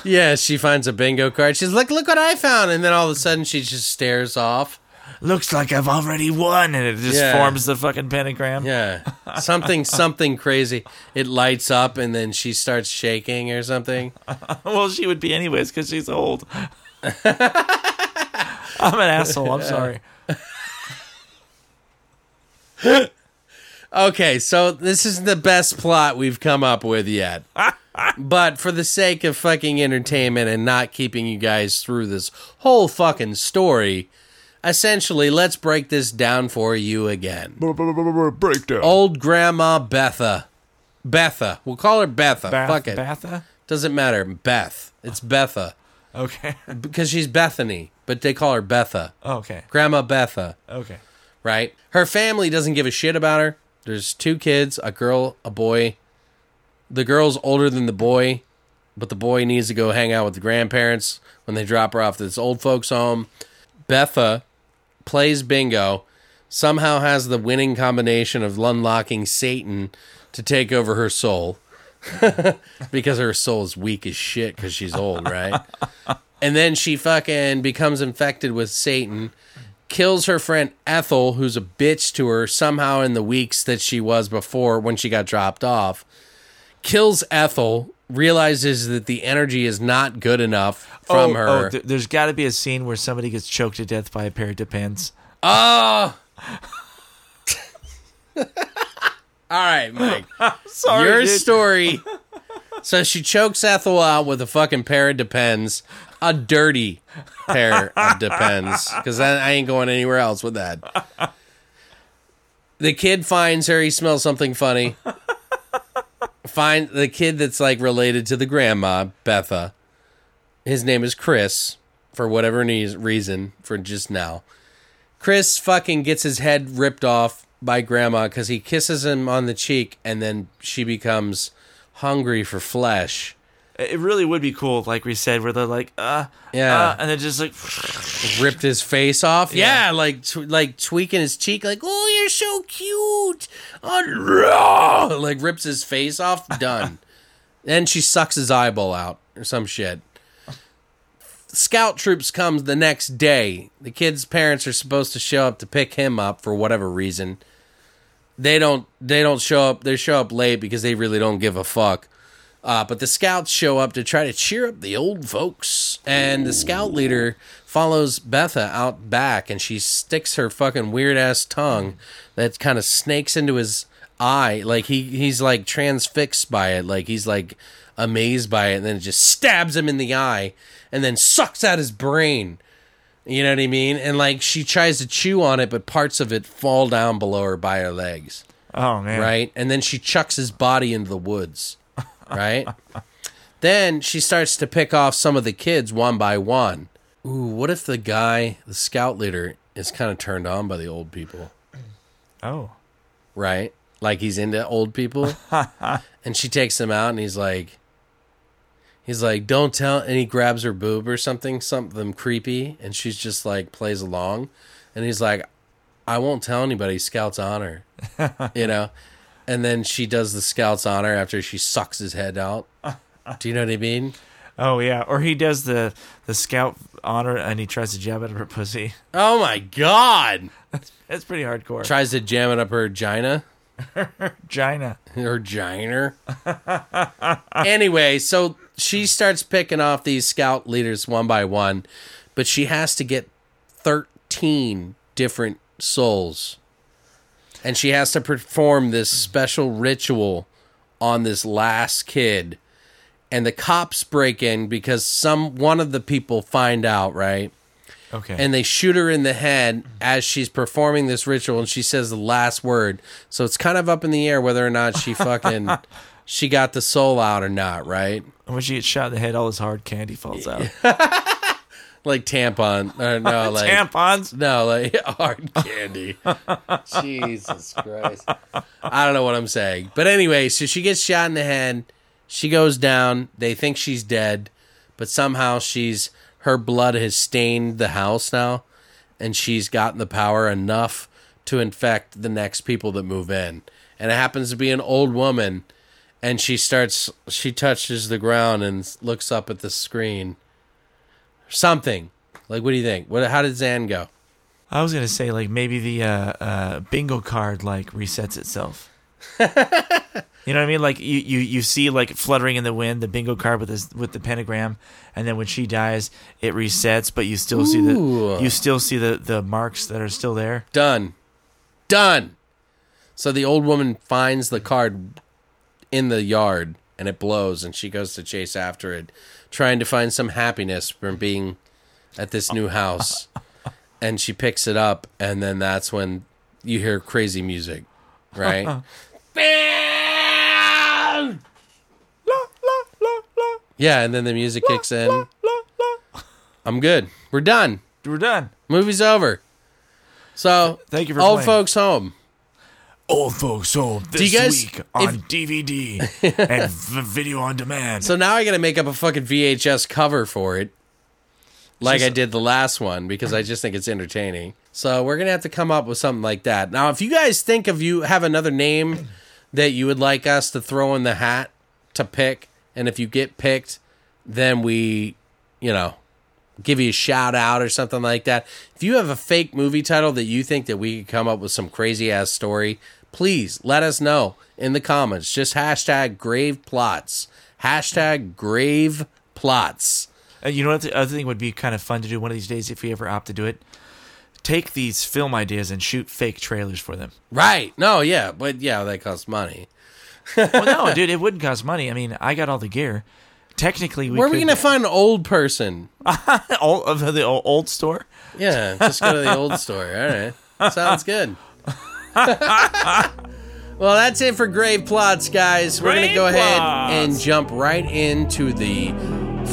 Yeah, she finds a bingo card. She's like, "Look what I found!" And then all of a sudden, she just stares off. Looks like I've already won, and it just Yeah. forms the fucking pentagram. Yeah, something, something crazy. It lights up, and then she starts shaking or something. Well, she would be anyways because she's old. I'm an asshole. I'm sorry. Okay, so this is the best plot we've come up with yet. but for the sake of fucking entertainment and not keeping you guys through this whole fucking story, essentially, let's break this down for you again. Breakdown. Old Grandma Betha. Betha. We'll call her Betha. Bath, Fuck it. Batha? Doesn't matter. Beth. It's Betha. Okay. Because she's Bethany, but they call her Betha. okay. Grandma Betha. Okay. right? Her family doesn't give a shit about her. There's two kids, a girl, a boy. The girl's older than the boy, but the boy needs to go hang out with the grandparents when they drop her off to this old folks' home. Betha plays bingo, somehow has the winning combination of unlocking Satan to take over her soul. because her soul is weak as shit because she's old, right? and then she fucking becomes infected with Satan kills her friend Ethel, who's a bitch to her somehow in the weeks that she was before when she got dropped off. Kills Ethel, realizes that the energy is not good enough from oh, her. Oh, th- there's got to be a scene where somebody gets choked to death by a pair of depends. Oh! All right, Mike. Sorry, Your dude. story. So she chokes Ethel out with a fucking pair of Depends, a dirty pair of Depends, because I, I ain't going anywhere else with that. The kid finds her. He smells something funny. Find the kid that's like related to the grandma, Betha. His name is Chris, for whatever reason, for just now. Chris fucking gets his head ripped off by grandma because he kisses him on the cheek and then she becomes hungry for flesh It really would be cool, like we said, where they're like, uh, Yeah. uh, and then just like, ripped his face off. Yeah, Yeah. like tw- like tweaking his cheek, like oh you're so cute. Oh, like rips his face off. Done. then she sucks his eyeball out or some shit. Scout troops comes the next day. The kid's parents are supposed to show up to pick him up for whatever reason. They don't. They don't show up. They show up late because they really don't give a fuck. Uh, but the scouts show up to try to cheer up the old folks, and the scout leader follows Betha out back, and she sticks her fucking weird ass tongue that kind of snakes into his eye, like he he's like transfixed by it, like he's like amazed by it, and then it just stabs him in the eye, and then sucks out his brain. You know what I mean? And like she tries to chew on it, but parts of it fall down below her by her legs oh man, right? And then she chucks his body into the woods, right? then she starts to pick off some of the kids one by one. Ooh, what if the guy, the scout leader, is kind of turned on by the old people, Oh, right? Like he's into old people, and she takes him out, and he's like, he's like, "Don't tell," and he grabs her boob or something, something creepy, and she's just like plays along, and he's like, "I won't tell anybody." Scout's honor, you know. And then she does the scout's honor after she sucks his head out. Do you know what I mean? oh yeah. Or he does the the scout honor, and he tries to jab it at her pussy. Oh my god! That's pretty hardcore. Tries to jam it up her vagina. Gina. her giner. anyway, so she starts picking off these scout leaders one by one, but she has to get 13 different souls. And she has to perform this special ritual on this last kid. And the cops break in because some one of the people find out, right? Okay. and they shoot her in the head as she's performing this ritual and she says the last word so it's kind of up in the air whether or not she fucking she got the soul out or not right when she gets shot in the head, all this hard candy falls out. like tampon or no like Tampons. no like hard candy. Jesus christ. I don't know what i'm saying. But anyway so she gets shot in the head. She goes down. They think she's dead but somehow she's her blood has stained the house now and she's gotten the power enough to infect the next people that move in. And it happens to be an old woman and she starts she touches the ground and looks up at the screen something like what do you think what how did zan go I was gonna say like maybe the uh, uh, bingo card like resets itself. you know what I mean? Like you, you, you see like fluttering in the wind the bingo card with this with the pentagram, and then when she dies, it resets, but you still see the you still see the the marks that are still there. Done. Done. So the old woman finds the card in the yard and it blows and she goes to chase after it, trying to find some happiness from being at this new house. and she picks it up and then that's when you hear crazy music, right? yeah, and then the music kicks in. I'm good. We're done. We're done. Movie's over. So, Thank you for old playing. folks home. Old folks home this guys- week on DVD and v- video on demand. So now I got to make up a fucking VHS cover for it, like I did the last one, because I just think it's entertaining. So we're gonna have to come up with something like that. Now, if you guys think of you have another name that you would like us to throw in the hat to pick, and if you get picked, then we, you know, give you a shout out or something like that. If you have a fake movie title that you think that we could come up with some crazy ass story, please let us know in the comments. Just hashtag grave plots. Hashtag grave plots. Uh, you know what? The other thing would be kind of fun to do one of these days if we ever opt to do it. Take these film ideas and shoot fake trailers for them. Right. No, yeah, but yeah, that costs money. Well, no, dude, it wouldn't cost money. I mean, I got all the gear. Technically, we Where are we going to find an old person? all of the old, old store? Yeah, just go to the old store. All right. Sounds good. well, that's it for Grave Plots, guys. We're going to Grave go ahead and jump right into the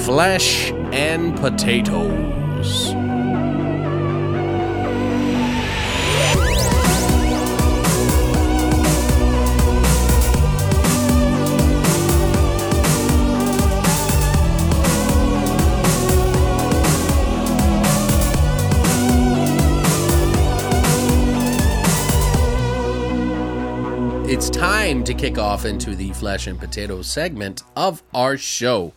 flesh and potatoes. To kick off into the flesh and potato segment of our show.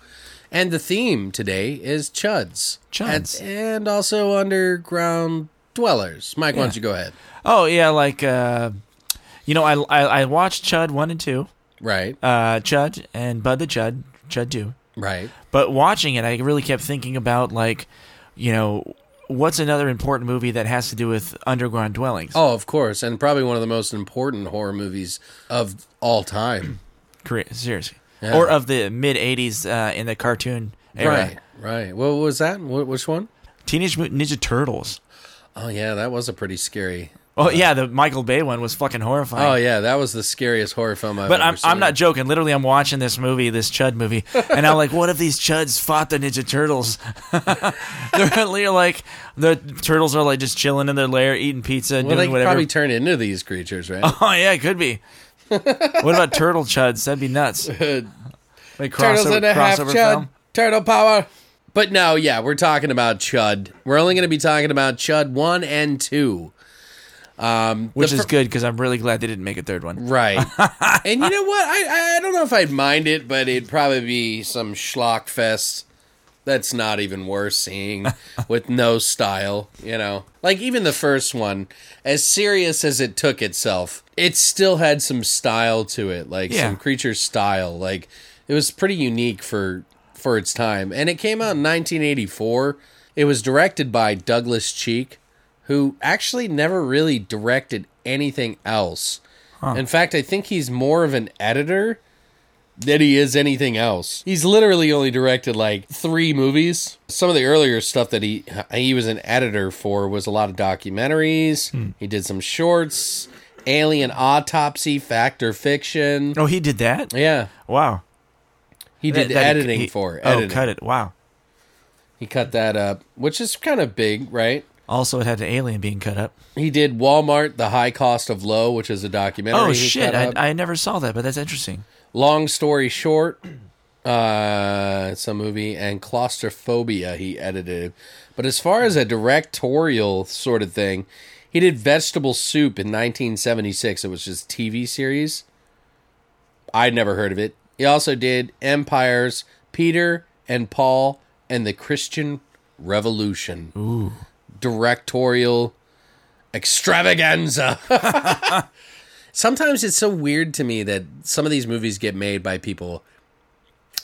And the theme today is chuds. Chuds. And, and also underground dwellers. Mike, why don't you go ahead? Oh yeah, like uh, you know, I, I I watched Chud one and two, Right, uh, Chud and Bud the Chud, Chud two. right. But watching it, I really kept thinking about like, you know, what's another important movie that has to do with underground dwellings? Oh, of course. And probably one of the most important horror movies of all time. Korea, seriously, Yeah. or of the mid '80s uh, in the cartoon era. Right, right. What was that? What, which one? Teenage Mutant Ninja Turtles. Oh, yeah, that was a pretty scary. Oh yeah, the Michael Bay one was fucking horrifying. Oh, yeah, that was the scariest horror film I've But ever I'm, seen. I'm not joking. Literally, I'm watching this movie, this Chud movie, and I'm like, what if these Chuds fought the Ninja Turtles? They're literally like, the turtles are like just chilling in their lair, eating pizza, Well, they doing whatever. probably turn into these creatures, right? oh, yeah, it could be. what about Turtle Chuds? That'd be nuts. Like Turtles and a half chud. film. Turtle power. But no, yeah, we're talking about Chud. We're only going to be talking about Chud 1 and 2. Um, Which is fir- good because I'm really glad they didn't make a third one. Right. and you know what? I, I don't know if I'd mind it, but it'd probably be some schlock fest that's not even worth seeing with no style, you know? Like, even the first one, as serious as it took itself, it still had some style to it, like Yeah. some creature style. Like, it was pretty unique for for its time. And it came out in 1984. It was directed by Douglas Cheek, who actually never really directed anything else. In fact, I think he's more of an editor than he is anything else. He's literally only directed like three movies. Some of the earlier stuff that he he was an editor for was a lot of documentaries. Hmm. He did some shorts, Alien Autopsy, Fact or Fiction. Oh, he did that? Yeah, Wow. he did That- that- editing he- for it. Oh, editing. cut it. Wow. He cut that up, which is kind of big, right? Also, it had the alien being cut up. He did Walmart: The High Cost of Low, which is a documentary. Oh, shit. I. I never saw that, but that's interesting. Long story short, uh, it's a movie, and Claustrophobia he edited. But as far as a directorial sort of thing, he did Vegetable Soup in 1976. It was just TV series. I'd never heard of it. He also did Empires, Peter and Paul, and the Christian Revolution. Ooh. Directorial extravaganza. Sometimes it's so weird to me that some of these movies get made by people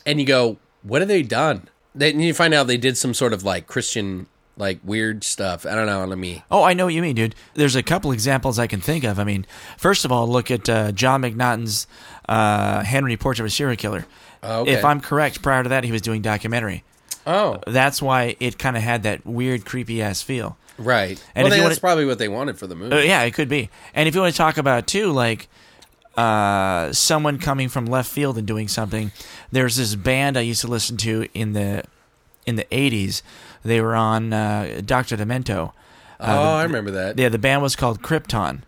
and you go, what have they done? Then you find out they did some sort of like Christian, like weird stuff. I don't know Let me. Oh, I know what you mean, dude. There's a couple examples I can think of. I mean, first of all, look at uh, John McNaughton's uh, Henry Portrait of a Serial Killer. Oh, okay. If I'm correct, prior to that, he was doing documentary. Oh, That's why it kind of had that weird, creepy ass feel. right. And well, you that's wanna- probably what they wanted for the movie. Uh, yeah, it could be. And if you want to talk about too, like uh, someone coming from left field and doing something, there's this band I used to listen to in the in the '80s. They were on uh, Doctor Demento. oh, I remember that. Yeah, the band was called Krypton.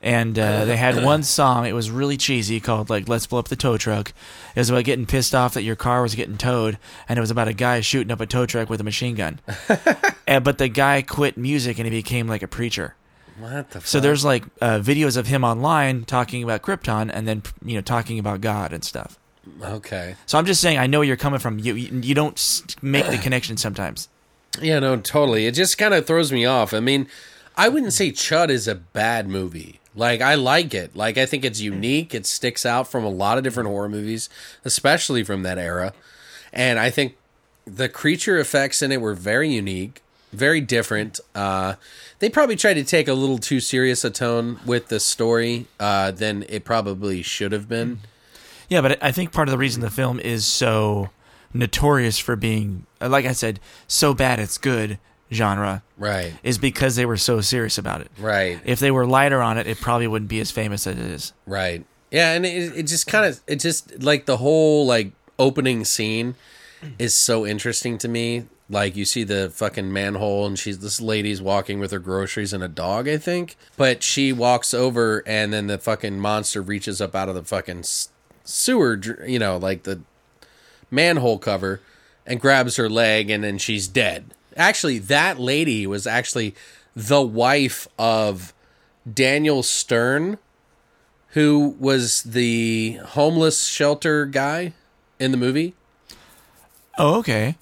And uh, they had one song. It was really cheesy, called like "Let's Blow Up the Tow Truck." It was about getting pissed off that your car was getting towed, and it was about a guy shooting up a tow truck with a machine gun. and, but the guy quit music and he became like a preacher. What the? So fuck? there's like uh, videos of him online talking about Krypton, and then you know talking about God and stuff. okay. So I'm just saying, I know where you're coming from. You you, you don't make the connection sometimes. Yeah, no, totally. It just kind of throws me off. I mean, I wouldn't say Chud is a bad movie. Like, I like it. Like, I think it's unique. It sticks out from a lot of different horror movies, especially from that era. And I think the creature effects in it were very unique, very different. Uh, they probably tried to take a little too serious a tone with the story uh, than it probably should have been. Yeah, but I think part of the reason the film is so notorious for being, like I said, so bad it's good genre Right, is because they were so serious about it. right. If they were lighter on it, it probably wouldn't be as famous as it is. Right. Yeah, and it, it just kind of it just like the whole like opening scene is so interesting to me. Like you see the fucking manhole and she's this lady's walking with her groceries and a dog, I think. But she walks over and then the fucking monster reaches up out of the fucking sewer, you know, like the manhole cover and grabs her leg and then she's dead. Actually, that lady was actually the wife of Daniel Stern who was the homeless shelter guy in the movie. Oh, okay.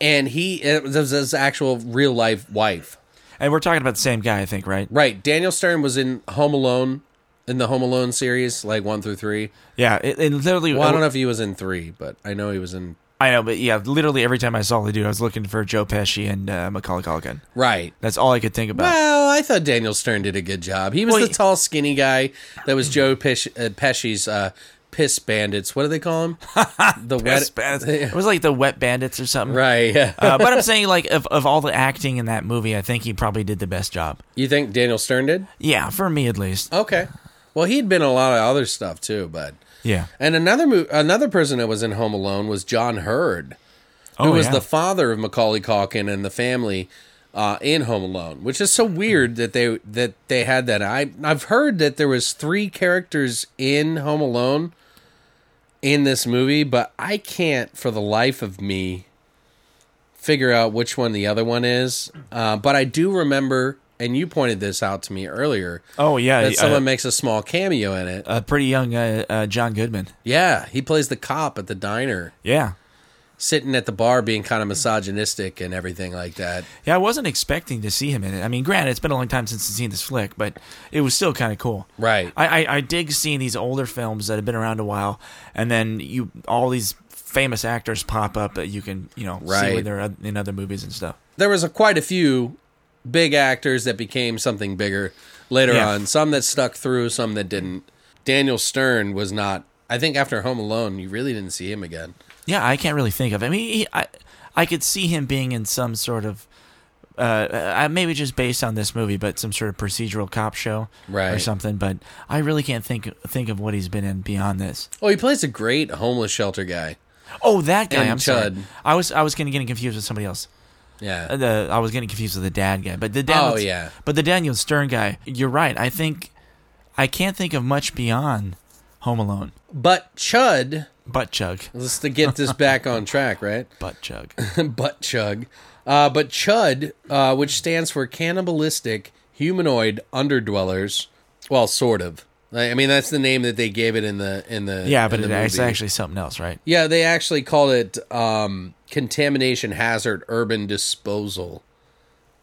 And he it was his actual real life wife. And we're talking about the same guy, I think, right? Right. Daniel Stern was in Home Alone, in the Home Alone series, like one through three. Yeah. It, it literally. Well, I don't know if he was in three, but I know he was in. I know, but yeah, literally every time I saw the dude, I was looking for Joe Pesci and uh, Macaulay Culkin. Right. That's all I could think about. Well, I thought Daniel Stern did a good job. He was Well, the he- tall, skinny guy that was Joe Pesci, uh, Pesci's uh, piss bandits. What do they call him? The Piss bandits. It was like the Wet Bandits or something. Right. Yeah. uh, but I'm saying, like, of, of all the acting in that movie, I think he probably did the best job. you think Daniel Stern did? Yeah, for me at least. Okay. Well, he'd been in a lot of other stuff too, but Yeah. and another mo- another person that was in Home Alone was John Heard, who Oh, was yeah. the father of Macaulay Culkin and the family uh, in Home Alone, which is so weird that they that they had that. I I've heard that there was three characters in Home Alone in this movie, but I can't for the life of me figure out which one the other one is. Uh, but I do remember, and you pointed this out to me earlier. Oh, yeah. That uh, someone makes a small cameo in it. a pretty young uh, uh, John Goodman. Yeah, he plays the cop at the diner, Yeah. sitting at the bar, being kind of misogynistic and everything like that. Yeah, I wasn't expecting to see him in it. I mean, granted, it's been a long time since I've seen this flick, but it was still kind of cool. Right. I, I, I dig seeing these older films that have been around a while, and then you all these famous actors pop up that you can you know see Right. when they're in other movies and stuff. There was a, quite a few big actors that became something bigger later Yeah. on. Some that stuck through, some that didn't. Daniel Stern was not. I think after Home Alone, you really didn't see him again. Yeah, I can't really think of. I mean, he, I I could see him being in some sort of. Uh, uh, maybe just based on this movie, but some sort of procedural cop show right. or something. But I really can't think think of what he's been in beyond this. Oh, he plays a great homeless shelter guy. Oh, that guy! And I'm sorry. I was I was getting confused with somebody else. Yeah. Uh, The, I was getting confused with the dad guy, but the Daniel, Oh, yeah. but the Daniel Stern guy. You're right. I think I can't think of much beyond Home Alone. But Chud, Butt chug, let's to get this back on track, right? butt chug. butt chug. Uh, but Chud, uh, which stands for cannibalistic humanoid underdwellers, well, sort of. I mean, that's the name that they gave it in the in the yeah, but in it, the it's actually something else, right? yeah. They actually called it um, contamination hazard urban disposal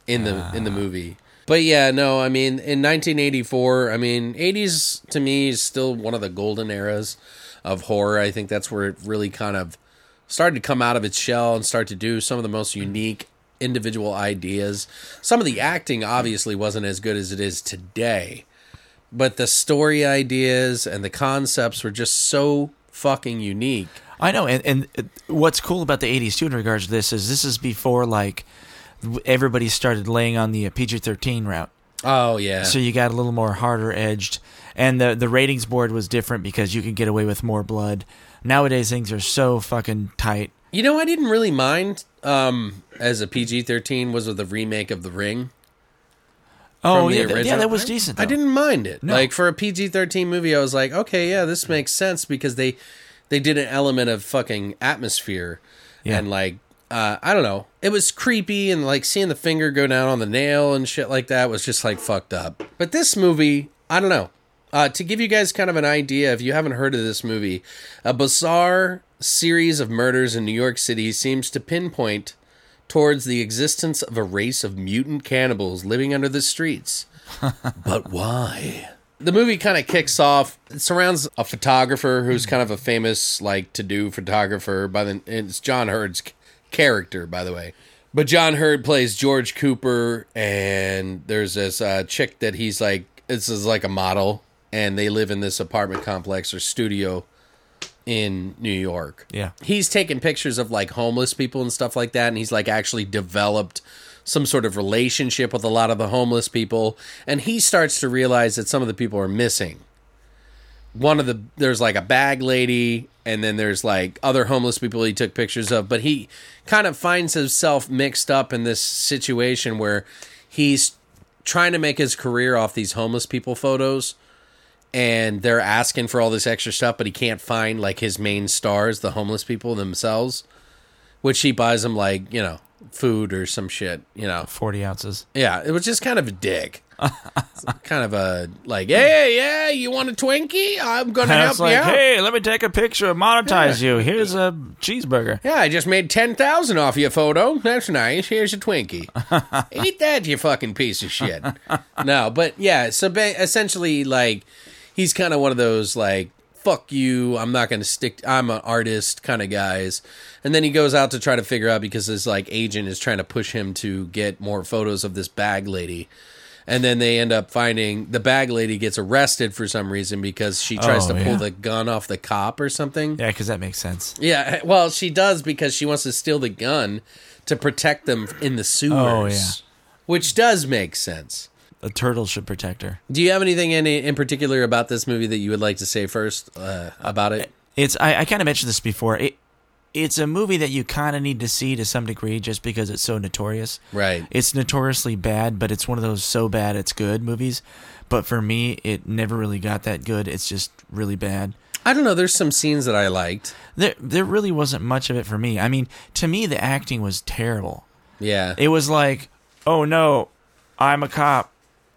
in the in Ah. the movie. But yeah, no, I mean, in 1984, I mean, 80s to me is still one of the golden eras of horror. I think that's where it really kind of started to come out of its shell and start to do some of the most unique individual ideas. Some of the acting obviously wasn't as good as it is today, but the story ideas and the concepts were just so fucking unique. I know, and and what's cool about the '80s too, in regards to this, is this is before like everybody started laying on the uh, PG-13 route. Oh yeah. So you got a little more harder edged, and the the ratings board was different because you could get away with more blood. Nowadays things are so fucking tight. You know, I didn't really mind um, as a PG thirteen was with the remake of The Ring. Oh from the yeah, th- yeah, that was I- decent. I didn't mind it. No. Like for a PG thirteen movie, I was like, okay, yeah, this makes sense because they they did an element of fucking atmosphere Yeah. and like uh, I don't know, it was creepy and like seeing the finger go down on the nail and shit like that was just like fucked up. But this movie, I don't know. Uh, to give you guys kind of an idea, if you haven't heard of this movie, a bizarre series of murders in New York City seems to pinpoint towards the existence of a race of mutant cannibals living under the streets. but why? The movie kind of kicks off. It surrounds a photographer who's kind of a famous, like, to do photographer. By the it's John Heard's character, by the way. But John Heard plays George Cooper, and there's this uh, chick that he's like, this is like a model, and they live in this apartment complex or studio in New York. Yeah. He's taken pictures of like homeless people and stuff like that, and he's like actually developed some sort of relationship with a lot of the homeless people, and he starts to realize that some of the people are missing. One of the there's like a bag lady, and then there's like other homeless people he took pictures of, but he kind of finds himself mixed up in this situation where he's trying to make his career off these homeless people photos and they're asking for all this extra stuff, but he can't find like his main stars, the homeless people themselves, which he buys them like you know food or some shit, you know. Forty ounces. Yeah, it was just kind of a dick. kind of a like, hey, yeah, you want a Twinkie? I'm gonna And help it's you out. hey, let me take a picture, and monetize you. Here's a cheeseburger. Yeah, I just made ten thousand off your photo. That's nice. Here's a Twinkie. Eat that, you fucking piece of shit. no, but yeah. So ba- essentially, like, he's kind of one of those like, fuck you. I'm not gonna stick. I'm an artist kind of guys. And then he goes out to try to figure out because his like agent is trying to push him to get more photos of this bag lady. And then they end up finding the bag lady gets arrested for some reason because she tries Oh, to pull yeah. the gun off the cop or something. Yeah, because that makes sense. Yeah, eh, well, she does because she wants to steal the gun to protect them in the sewers. Oh, yeah. Which does make sense. The turtle should protect her. Do you have anything in in particular about this movie that you would like to say first uh, about it? It's I, I kind of mentioned this before. It it's a movie that you kind of need to see to some degree just because it's so notorious. Right. It's notoriously bad, but it's one of those so bad it's good movies. But for me, it never really got that good. It's just really bad. I don't know. There's some scenes that I liked. There there really wasn't much of it for me. I mean, to me the acting was terrible. Yeah. It was like, "Oh no, I'm a cop.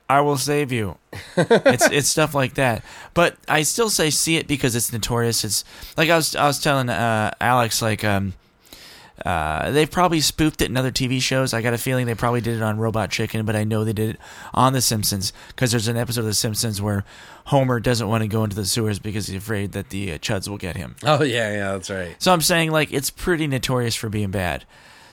I will save you." it's it's stuff like that. But I still say see it because it's notorious. It's like I was I was telling uh, Alex like um uh, they've probably spoofed it in other TV shows. I got a feeling they probably did it on Robot Chicken, but I know they did it on The Simpsons because there's an episode of The Simpsons where Homer doesn't want to go into the sewers because he's afraid that the uh, chuds will get him. oh yeah, yeah, that's right. So I'm saying like it's pretty notorious for being bad.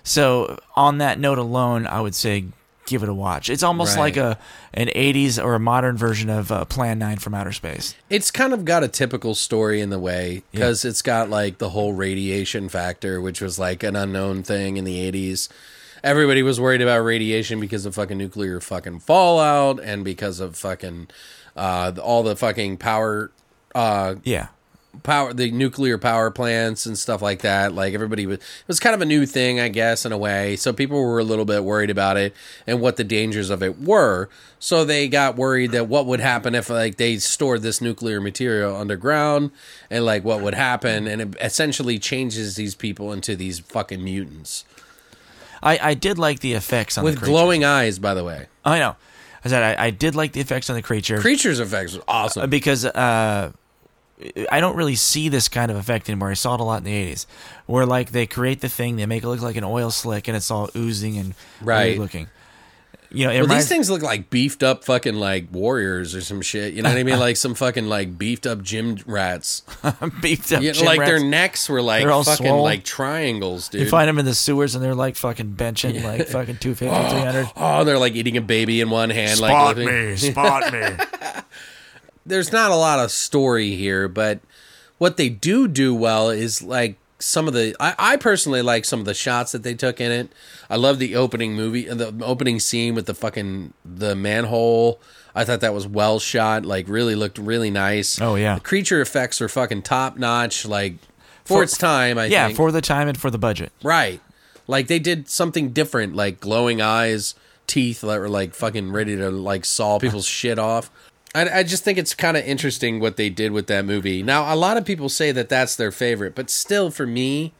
So on that note alone, I would say give it a watch. It's almost Right. like a an 80s or a modern version of uh, Plan 9 from Outer Space. It's kind of got a typical story in the way because it's got like the whole radiation factor, which was like an unknown thing in the 80s. Everybody was worried about radiation because of fucking nuclear fucking fallout and because of fucking uh, all the fucking power uh, Yeah. Power the nuclear power plants and stuff like that. Like everybody was it was kind of a new thing i guess in a way. So people were a little bit worried about it and what the dangers of it were. So they got worried that what would happen if like they stored this nuclear material underground and like what would happen. And it essentially changes these people into these fucking mutants. I, I did like the effects on with glowing eyes by the way. I know. I said I, I did like the effects on the creature. Creatures effects was uh, awesome because uh, I don't really see this kind of effect anymore. I saw it a lot in the 80s where like they create the thing, they make it look like an oil slick and it's all oozing and Right. looking. You know, Well, reminds, these things look like beefed up fucking like warriors or some shit. You know what I mean? Like some fucking like beefed up gym rats. beefed up Yeah, gym like their necks were like They're all fucking swole. like triangles, dude. You find them in the sewers and they're like fucking benching like fucking 250, 300. oh, they're like eating a baby in one hand. like me, spot me. There's not a lot of story here, but what they do do well is like some of the. I, I personally like some of the shots that they took in it. I love the opening movie, the opening scene with the fucking the manhole. I thought that was well shot. Like really looked really nice. Oh, yeah. the creature effects are fucking top notch. Like for, For- its time, I yeah, think. for the time and for the budget. Right. Like they did something different, like glowing eyes, teeth that were like fucking ready to like saw people's shit off. I, I just think it's kind of interesting what they did with that movie. Now, a lot of people say that that's their favorite, but still, for me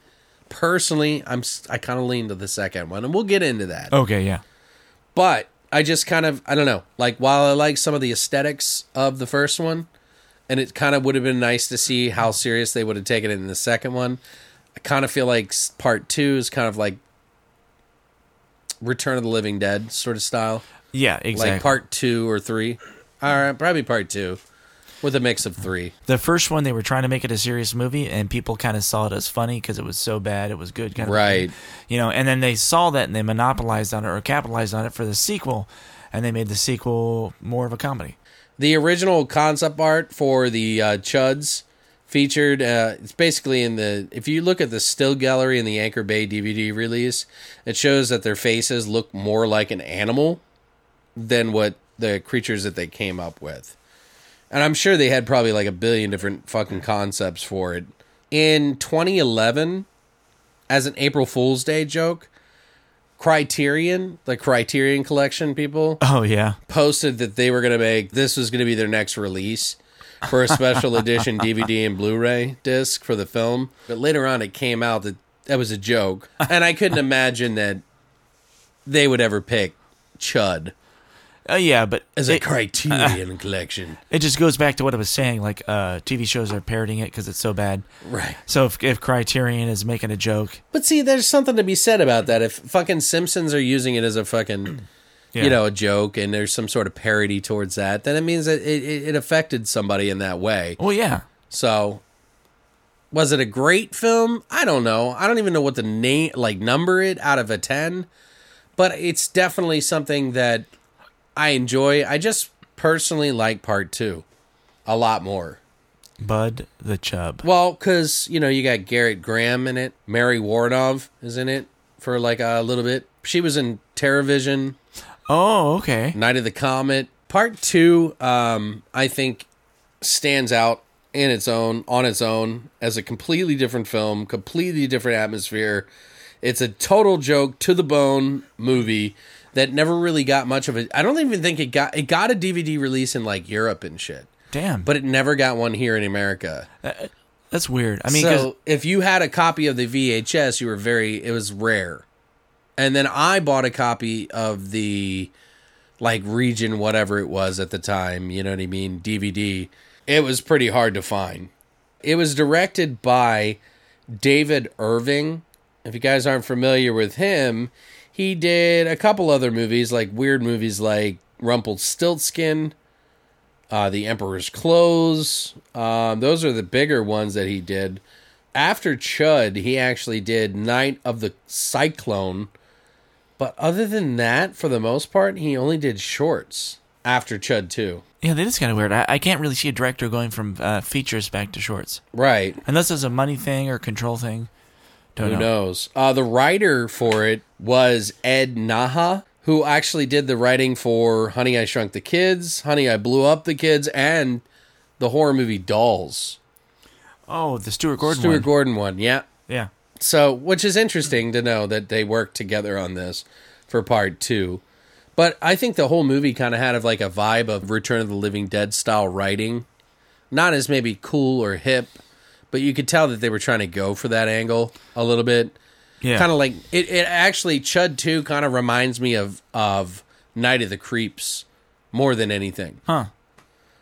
personally, I'm I kind of lean to the second one, and we'll get into that. Okay, yeah. But I just kind of I don't know. Like while I like some of the aesthetics of the first one, and it kind of would have been nice to see how serious they would have taken it in the second one. I kind of feel like part two is kind of like Return of the Living Dead sort of style, Yeah, exactly. like part two or three. All right, probably part two, with a mix of three. the first one, they were trying to make it a serious movie, and people kind of saw it as funny because it was so bad, it was good, kind of Right. thing. You know, and then they saw that and they monopolized on it or capitalized on it for the sequel, and they made the sequel more of a comedy. The original concept art for the uh, Chuds featured. Uh, it's basically in the. If you look at the still gallery in the Anchor Bay DVD release, it shows that their faces look more like an animal than what the creatures that they came up with. And I'm sure they had probably like a billion different fucking concepts for it. In 2011, as an April Fool's Day joke, Criterion, the Criterion Collection people, Oh yeah, posted that they were going to make this was going to be their next release for a special edition DVD and Blu-ray disc for the film. But later on, it came out that that was a joke, and I couldn't imagine that they would ever pick Chud Uh, yeah, but as a it, Criterion collection. it just goes back to what I was saying. Like uh, TV shows are parodying it because it's so bad. Right. So if, if Criterion is making a joke, But see, there's something to be said about that. If fucking Simpsons are using it as a fucking, yeah. you know, a joke, and there's some sort of parody towards that, then it means that it, it, it affected somebody in that way. well, yeah, So, was it a great film? I don't know. I don't even know what the name, like, number it out of a 10. But it's definitely something that I enjoy. I just personally like part two a lot more. Bud the Chud. Well, because, you know, you got Gerrit Graham in it. Mary Woronov is in it for like a little bit. She was in TerrorVision, Oh, okay. Night of the Comet. Part two, um, I think, stands out in its own, on its own, as a completely different film, completely different atmosphere. It's a total joke to the bone movie that never really got much of it. I don't even think it got it got a DVD release in like Europe and shit, Damn, but it never got one here in America. that's weird. I mean, so if you had a copy of the VHS, you were very it was rare. And then I bought a copy of the like region whatever it was at the time, you know what I mean, DVD. It was pretty hard to find. It was directed by David Irving. If you guys aren't familiar with him, he did a couple other movies like weird movies like Rumpelstiltskin, uh, The Emperor's Clothes. Um, those are the bigger ones that he did. After Chud, he actually did Night of the Cyclone. But other than that, for the most part, he only did shorts after Chud 2. yeah, that is kind of weird. I, I can't really see a director going from uh, features back to shorts, Right. unless it's a money thing or control thing. Don't Who know. knows? Uh, the writer for it was Ed Naha, who actually did the writing for Honey, I Shrunk the Kids, Honey, I Blew Up the Kids, and the horror movie Dolls. Oh, the Stuart Gordon Stuart one. Gordon one, yeah. yeah. So, which is interesting to know that they worked together on this for part two. But I think the whole movie kind of had of like a vibe of Return of the Living Dead style writing. Not as maybe cool or hip, but you could tell that they were trying to go for that angle a little bit. Yeah. Kind of like it, it actually Chud 2 kind of reminds me of of Night of the Creeps more than anything. Huh.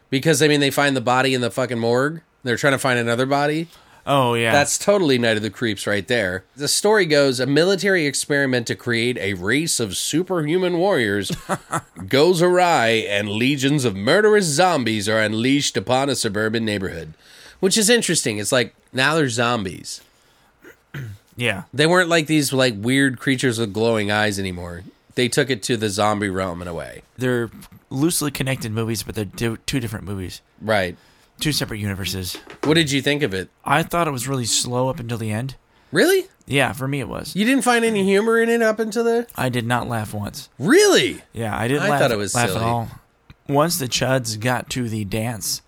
Because I mean they find the body in the fucking morgue. They're trying to find another body. Oh, yeah. That's totally Night of the Creeps right there. The story goes a military experiment to create a race of superhuman warriors goes awry, and legions of murderous zombies are unleashed upon a suburban neighborhood. Which is interesting. It's like now they're zombies. Yeah. They weren't like these like weird creatures with glowing eyes anymore. They took it to the zombie realm in a way. They're loosely connected movies, but they're two different movies, Right. two separate universes. What did you think of it? I thought it was really slow up until the end. Really? Yeah, for me it was. You didn't find any humor in it up until there? I did not laugh once. Really? Yeah, I didn't I laugh, thought it was laugh silly. at all. Once the Chuds got to the dance,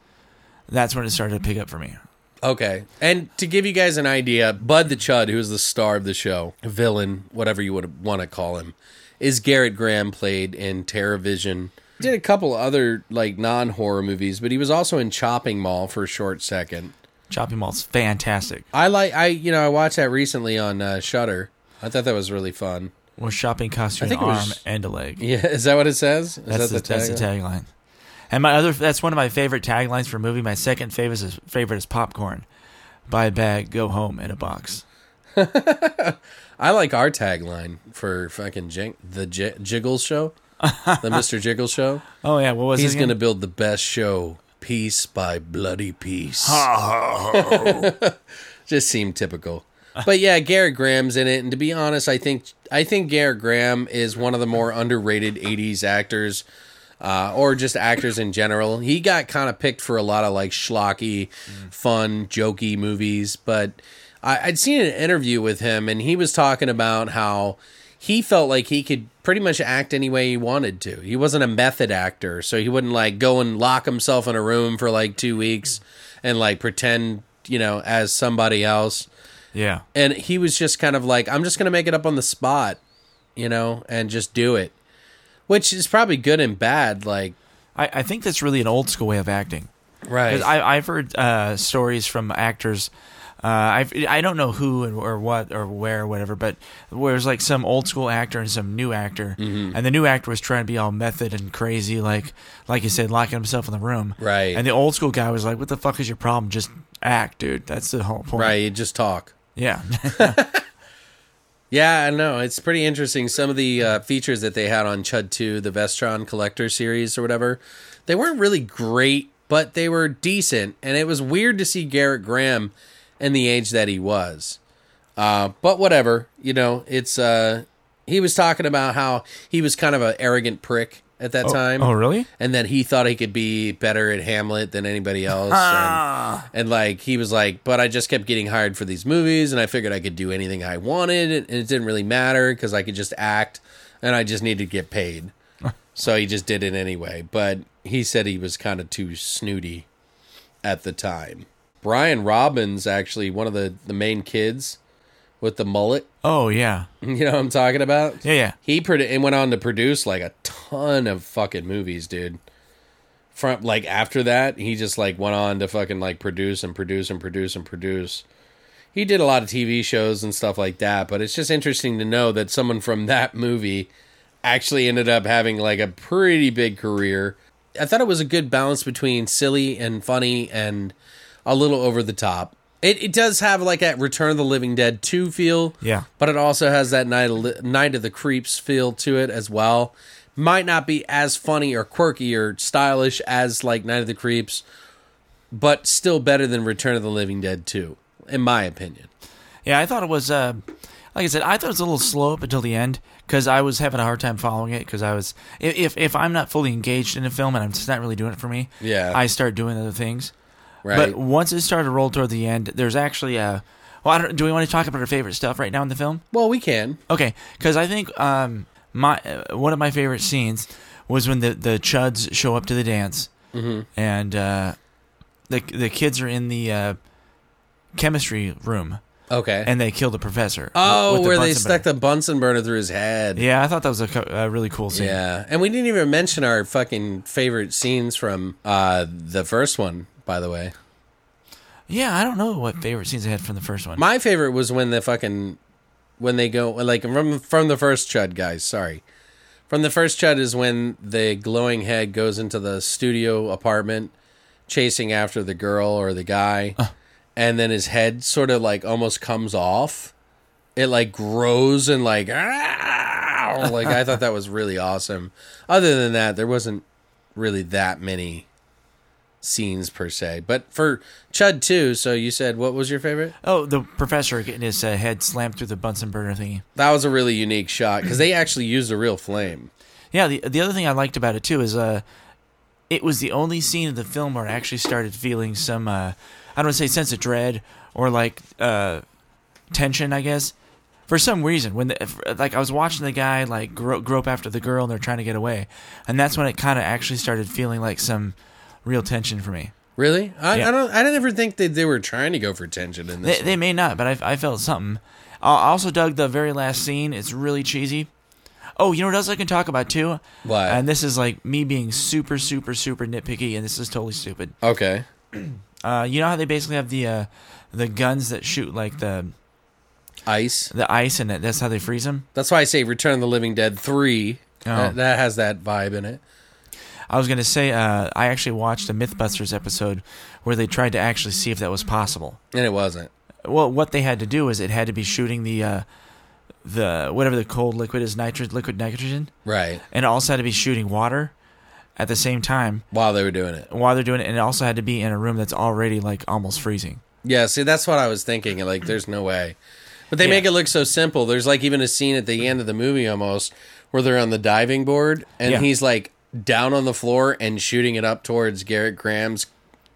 that's when it started to pick up for me. Okay. And to give you guys an idea, Bud the Chud, who is the star of the show, villain, whatever you would want to call him, is Gerrit Graham played in TerrorVision. Did a couple other like non-horror movies, but he was also in Chopping Mall for a short second. Chopping Mall's fantastic. I like I you know, I watched that recently on uh, Shudder. I thought that was really fun. Well, shopping costs you I an think it arm was- and a leg. Yeah, is that what it says? Is That's, that the, that's the tagline? And my other that's one of my favorite taglines for a movie. My second favorite is favorite is popcorn. Buy a bag, go home in a box. I like our tagline for fucking Jing- the J- Jiggles show, the Mr. Jiggles show. Oh yeah, what was He's going to build the best show piece by bloody piece. Just seemed typical. But yeah, Gerrit Graham's in it, and to be honest, I think I think Gerrit Graham is one of the more underrated '80s actors, uh, or just actors in general. He got kind of picked for a lot of like schlocky, fun, jokey movies, but I, I'd seen an interview with him, and he was talking about how he felt like he could pretty much act any way he wanted to. He wasn't a method actor, so he wouldn't like go and lock himself in a room for like two weeks and like pretend, you know, as somebody else. Yeah, And he was just kind of like, I'm just going to make it up on the spot, you know, and just do it. Which is probably good and bad. Like, I, I think that's really an old school way of acting. Right. I, I've heard uh, stories from actors Uh, I I don't know who and or what or where or whatever, but where's like some old school actor and some new actor, Mm-hmm. and the new actor was trying to be all method and crazy, like like you said, locking himself in the room. Right. And the old school guy was like, "What the fuck is your problem? Just act, dude. That's the whole point." Right, you just talk. Yeah. Yeah, I know. It's pretty interesting. Some of the uh, features that they had on Chud 2, the Vestron Collector series or whatever, they weren't really great, but they were decent. And it was weird to see Gerrit Graham in the age that he was. Uh, but whatever, you know, it's. Uh, he was talking about how he was kind of an arrogant prick at that oh. time. oh, really? and then he thought he could be better at Hamlet than anybody else. Ah. and, and like he was like, but I just kept getting hired for these movies, and I figured I could do anything I wanted, and it didn't really matter because I could just act, and I just needed to get paid. so he just did it anyway. But he said he was kind of too snooty at the time. Brian Robbins, actually, one of the the main kids with the mullet. Oh yeah. You know what I'm talking about? Yeah, yeah. He produ- and went on to produce like a ton of fucking movies, dude. From like after that, he just like went on to fucking like produce and produce and produce and produce. He did a lot of TV shows and stuff like that, but it's just interesting to know that someone from that movie actually ended up having like a pretty big career. I thought it was a good balance between silly and funny and a little over the top. It, it does have like that Return of the Living Dead 2 feel. Yeah. But it also has that Night of, Night of the Creeps feel to it as well. Might not be as funny or quirky or stylish as like Night of the Creeps, but still better than Return of the Living Dead 2, in my opinion. Yeah, I thought it was. Uh, like I said, I thought it was a little slow up until the end because I was having a hard time following it. Because I was, if- if I'm not fully engaged in a film and I'm just not really doing it for me, Yeah. I start doing other things. Right? But once it started to roll toward the end, there's actually a. Well, I don't, do we want to talk about our favorite stuff right now in the film? well, we can. Okay, because I think um, my uh, one of my favorite scenes was when the the chuds show up to the dance, Mm-hmm. and uh, the the kids are in the uh, chemistry room, Okay. and they kill the professor. oh, with the where they stuck burner. the Bunsen burner through his head. Yeah, I thought that was a, a really cool scene. Yeah, and we didn't even mention our fucking favorite scenes from uh, the first one. By the way, Yeah, I don't know what favorite scenes I had from the first one. my favorite was when the fucking when they go like from from the first Chud guys. Sorry, from the first Chud is when the glowing head goes into the studio apartment, chasing after the girl or the guy, and then his head sort of like almost comes off. It like grows and like "Ah!" like I thought that was really awesome. Other than that, there wasn't really that many scenes per se. But for Chud 2, so you said what was your favorite? oh, the professor getting his uh, head slammed through the Bunsen burner thingy. That was a really unique shot because they actually used a real flame. Yeah, the the other thing I liked about it too is uh, it was the only scene of the film where I actually started feeling some uh, I don't want to say sense of dread or like uh, tension, I guess. For some reason, when the, like I was watching the guy like gro- grope after the girl and they're trying to get away, and that's when it kind of actually started feeling like some real tension for me. Really? I, Yeah. I don't. I didn't ever think that they were trying to go for tension in this. They, they may not, but I, I felt something. I also dug the very last scene. It's really cheesy. Oh, you know what else I can talk about too? What? And this is like me being super, super, super nitpicky, and this is totally stupid. okay. Uh, you know how they basically have the uh, the guns that shoot like the Ice. the ice, and that, that's how they freeze them. That's why I say Return of the Living Dead three. Oh. That, that has that vibe in it. I was gonna say uh, I actually watched a MythBusters episode where they tried to actually see if that was possible. And it wasn't. Well, what they had to do is it had to be shooting the uh, the whatever the cold liquid is, nitrogen, liquid nitrogen, Right. and it also had to be shooting water at the same time While they were doing it. while they're doing it, and it also had to be in a room that's already like almost freezing. Yeah, see, that's what I was thinking. Like, there's no way. But they Yeah. make it look so simple. There's like even a scene at the end of the movie almost where they're on the diving board and Yeah. he's like down on the floor and shooting it up towards Gerrit Graham's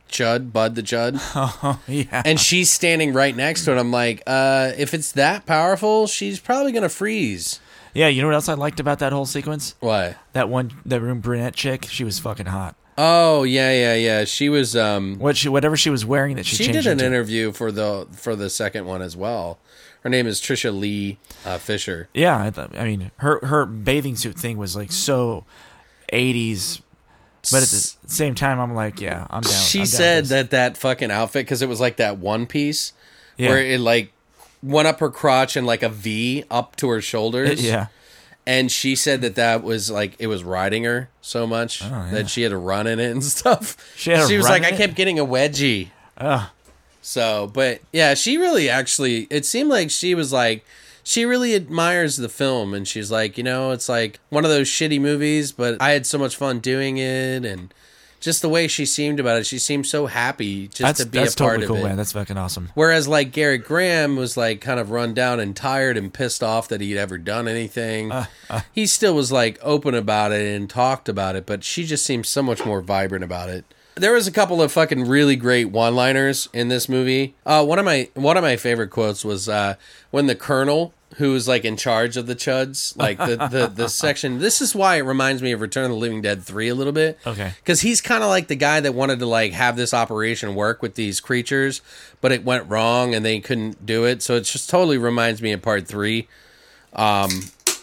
Chud, Bud the Chud. Oh yeah, and she's standing right next to it. I'm like, uh, if it's that powerful, she's probably gonna freeze. yeah. You know what else I liked about that whole sequence? What? That one, that room brunette chick, she was fucking hot. Oh yeah, yeah, yeah. She was um What she, whatever she was wearing, that she, she did an into. interview for the for the second one as well. Her name is Tricia Leigh uh, Fisher. Yeah, I, th- I mean, her her bathing suit thing was like so '80s, but at the same time, I'm like, yeah, I'm down. She I'm down said that that fucking outfit because it was like that one piece Yeah. where it like went up her crotch and like a V up to her shoulders. Uh, yeah. and she said that that was like it was riding her so much Oh, yeah. that she had to run in it and stuff. She to was like, I kept getting a wedgie. Ugh. So, but yeah, she really actually. It seemed like she was like. She really admires the film, and she's like, you know, it's like one of those shitty movies, but I had so much fun doing it, and just the way she seemed about it, she seemed so happy just That's to be a part totally cool, of it. man. That's fucking awesome. Whereas like Gerrit Graham was like kind of run down and tired and pissed off that he'd ever done anything. Uh, he still was like open about it and talked about it, but she just seemed so much more vibrant about it. There was a couple of fucking really great one-liners in this movie. Uh, one of my one of my favorite quotes was uh, when the colonel, who was like in charge of the Chuds, like the, the the section. This is why it reminds me of Return of the Living Dead three a little bit Okay. because he's kind of like the guy that wanted to like have this operation work with these creatures but it went wrong and they couldn't do it so it just totally reminds me of part three um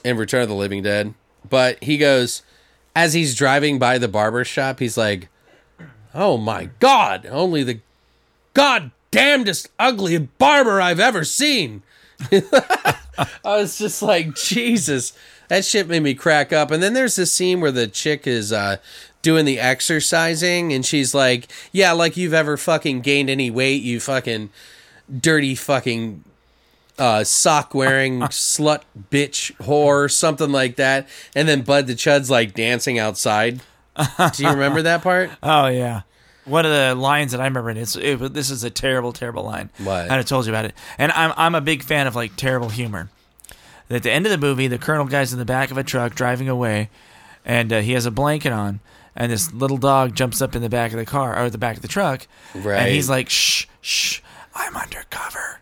in return of the living dead but he goes as he's driving by the barber shop he's like oh my god only the god damnedest ugly barber i've ever seen I was just like, Jesus, that shit made me crack up. And then there's this scene where the chick is uh, doing the exercising, and she's like, Yeah, like you've ever fucking gained any weight, you fucking dirty fucking uh, sock wearing slut bitch whore, something like that. And then Bud the Chud's like dancing outside. Do you remember that part? Oh yeah. One of the lines that I remember, and it's it, this is a terrible, terrible line. What? I had told you about it, and I'm I'm a big fan of like terrible humor. At the end of the movie, the colonel guy's in the back of a truck driving away, and uh, he has a blanket on, and this little dog jumps up in the back of the car or the back of the truck, Right. and he's like, "Shh, shh, I'm undercover."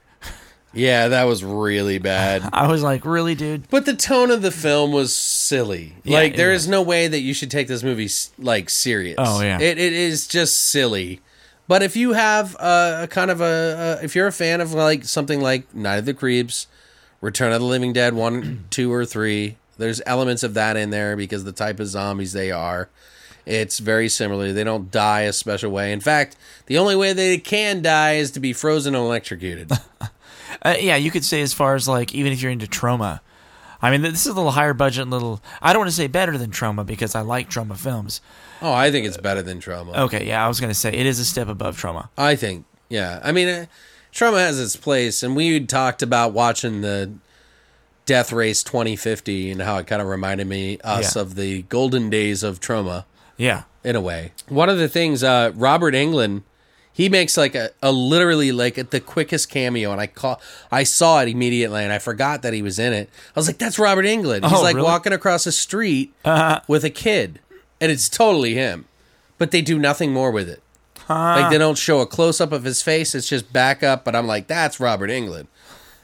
Yeah, that was really bad. I was like, "Really, dude?" But the tone of the film was silly. Yeah, like there is no way that you should take this movie like serious. Oh, yeah. it, it is just silly. But if you have a, a kind of a, a if you're a fan of like something like Night of the Creeps, Return of the Living Dead one, two, or three, there's elements of that in there because the type of zombies they are. It's very similar. They don't die a special way. In fact, the only way they can die is to be frozen and electrocuted. Uh, yeah, you could say as far as like even if you're into Troma. I mean, this is a little higher budget, little. I don't want to say better than Troma because I like Troma films. oh, I think it's better than Troma. Okay, yeah, I was gonna say it is a step above Troma. I think, yeah. I mean, uh, Troma has its place, and we talked about watching the Death Race 2050 and how it kind of reminded me us Yeah. of the golden days of Troma Yeah, in a way. One of the things, uh, Robert Englund, he makes like a, a literally like the quickest cameo, and I call, I saw it immediately, and I forgot that he was in it. I was like, "That's Robert Englund." He's Oh, like really? walking across a street Uh-huh. with a kid, and it's totally him, but they do nothing more with it. Like they don't show a close up of his face; it's just back up. But I'm like, "That's Robert Englund,"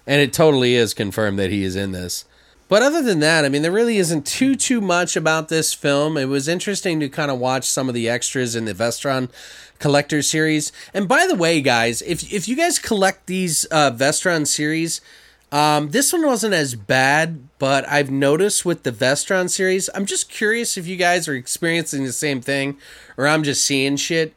and it totally is confirmed that he is in this. But other than that, I mean, there really isn't too too much about this film. It was interesting to kind of watch some of the extras in the Vestron Collector series. And by the way, guys, if if you guys collect these uh, Vestron series, um, this one wasn't as bad. But I've noticed with the Vestron series, I'm just curious if you guys are experiencing the same thing, or I'm just seeing shit.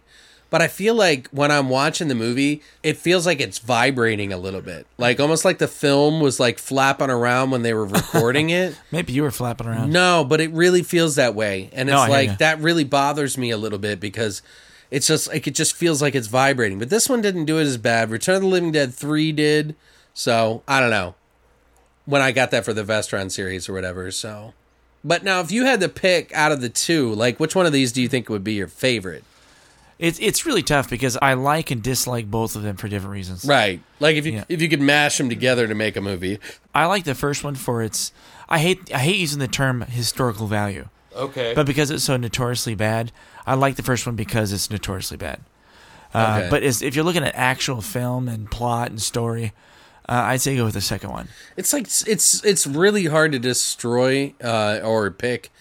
But I feel like when I'm watching the movie, it feels like it's vibrating a little bit. Like almost like the film was like flapping around when they were recording it. maybe you were flapping around. No, but it really feels that way. And it's No, like that really bothers me a little bit because it's just like it just feels like it's vibrating. But this one didn't do it as bad. Return of the Living Dead 3 did. So, I don't know. When I got that for the Vestron series or whatever, so but now if you had to pick out of the two, like which one of these do you think would be your favorite? It's it's really tough because I like and dislike both of them for different reasons. Right. Like if you Yeah. if you could mash them together to make a movie. I like the first one for its. I hate I hate using the term historical value, Okay. but because it's so notoriously bad, I like the first one because it's notoriously bad. Uh, Okay. But if you're looking at actual film and plot and story, uh, I'd say go with the second one. It's like it's it's really hard to destroy uh, or pick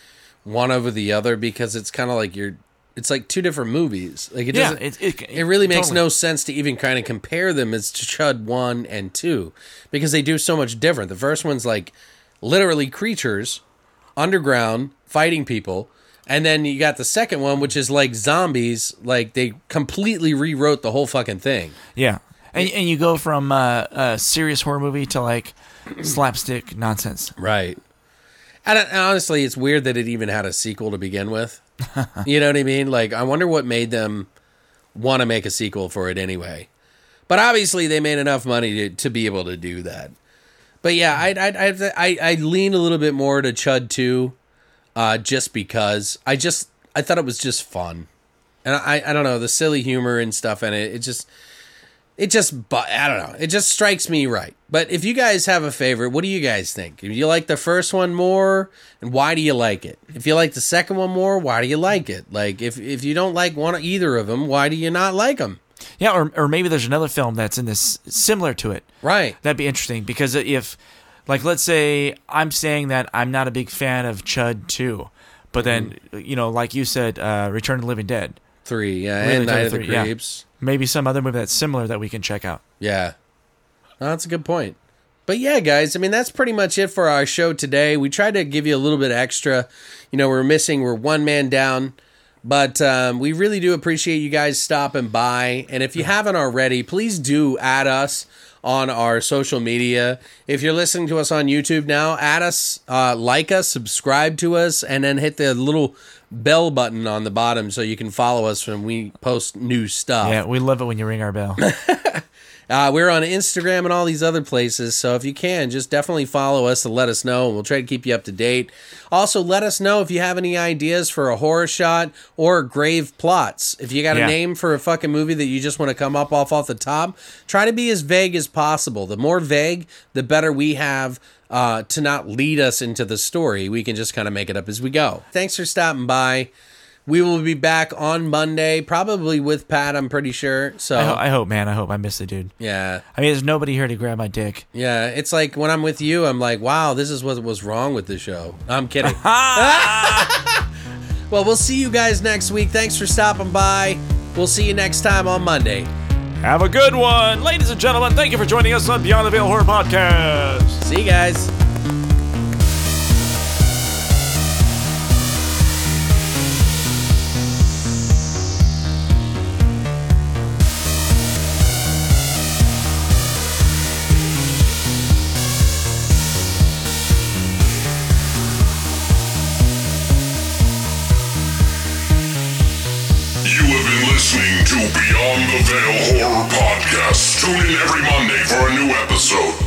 one over the other because it's kind of like you're. It's like two different movies. Like it Yeah, doesn't. it- it- it really makes totally. no sense to even kind of compare them as to Chud one and two because they do so much different. The first one's like literally creatures underground fighting people. And then you got the second one, which is like zombies. Like they completely rewrote the whole fucking thing. Yeah. and, and you go from uh, a serious horror movie to like slapstick nonsense. Right. And, and honestly, it's weird that it even had a sequel to begin with. you know what I mean? Like, I wonder what made them want to make a sequel for it anyway. But obviously, they made enough money to, to be able to do that. But yeah, I I I I, I lean a little bit more to Chud Two, uh, just because I just I thought it was just fun, and I I don't know the silly humor and stuff in it. It just it just but I don't know. It just strikes me right. But if you guys have a favorite, what do you guys think? If you like the first one more, and why do you like it? If you like the second one more, why do you like it? Like if if you don't like one either of them, why do you not like them? Yeah, or or maybe there's another film that's in this similar to it. Right. That'd be interesting because if, like, let's say I'm saying that I'm not a big fan of Chud Two, but then you know, like you said, uh, Return of the Living Dead, Three, yeah, Really and Night of the three, yeah. Creeps. maybe some other movie that's similar that we can check out. Yeah. No, that's a good point. But yeah, guys, I mean, that's pretty much it for our show today. We tried to give you a little bit extra. You know, we're missing, we're one man down. But um, we really do appreciate you guys stopping by. And if you haven't already, please do add us on our social media. If you're listening to us on YouTube now, add us, uh, like us, subscribe to us, and then hit the little bell button on the bottom so you can follow us when we post new stuff. Yeah, we love it when you ring our bell. Uh, we're on Instagram and all these other places. So if you can, just definitely follow us and let us know, and we'll try to keep you up to date. Also, let us know if you have any ideas for a horror shot or grave plots. If you got a name for a fucking movie that you just want to come up off off the top, try to be as vague as possible. The more vague, the better we have uh, to not lead us into the story. We can just kind of make it up as we go. Thanks for stopping by. We will be back on Monday, probably with Pat. I'm pretty sure. So I, ho- I hope, man. I hope I miss the dude. yeah. I mean, there's nobody here to grab my dick. Yeah, it's like when I'm with you, I'm like, wow, this is what was wrong with the show. I'm kidding. well, we'll see you guys next week. Thanks for stopping by. We'll see you next time on Monday. Have a good one, ladies and gentlemen. Thank you for joining us on Beyond the Veil Horror Podcast. See you guys. Horror Podcast. Tune in every Monday for a new episode.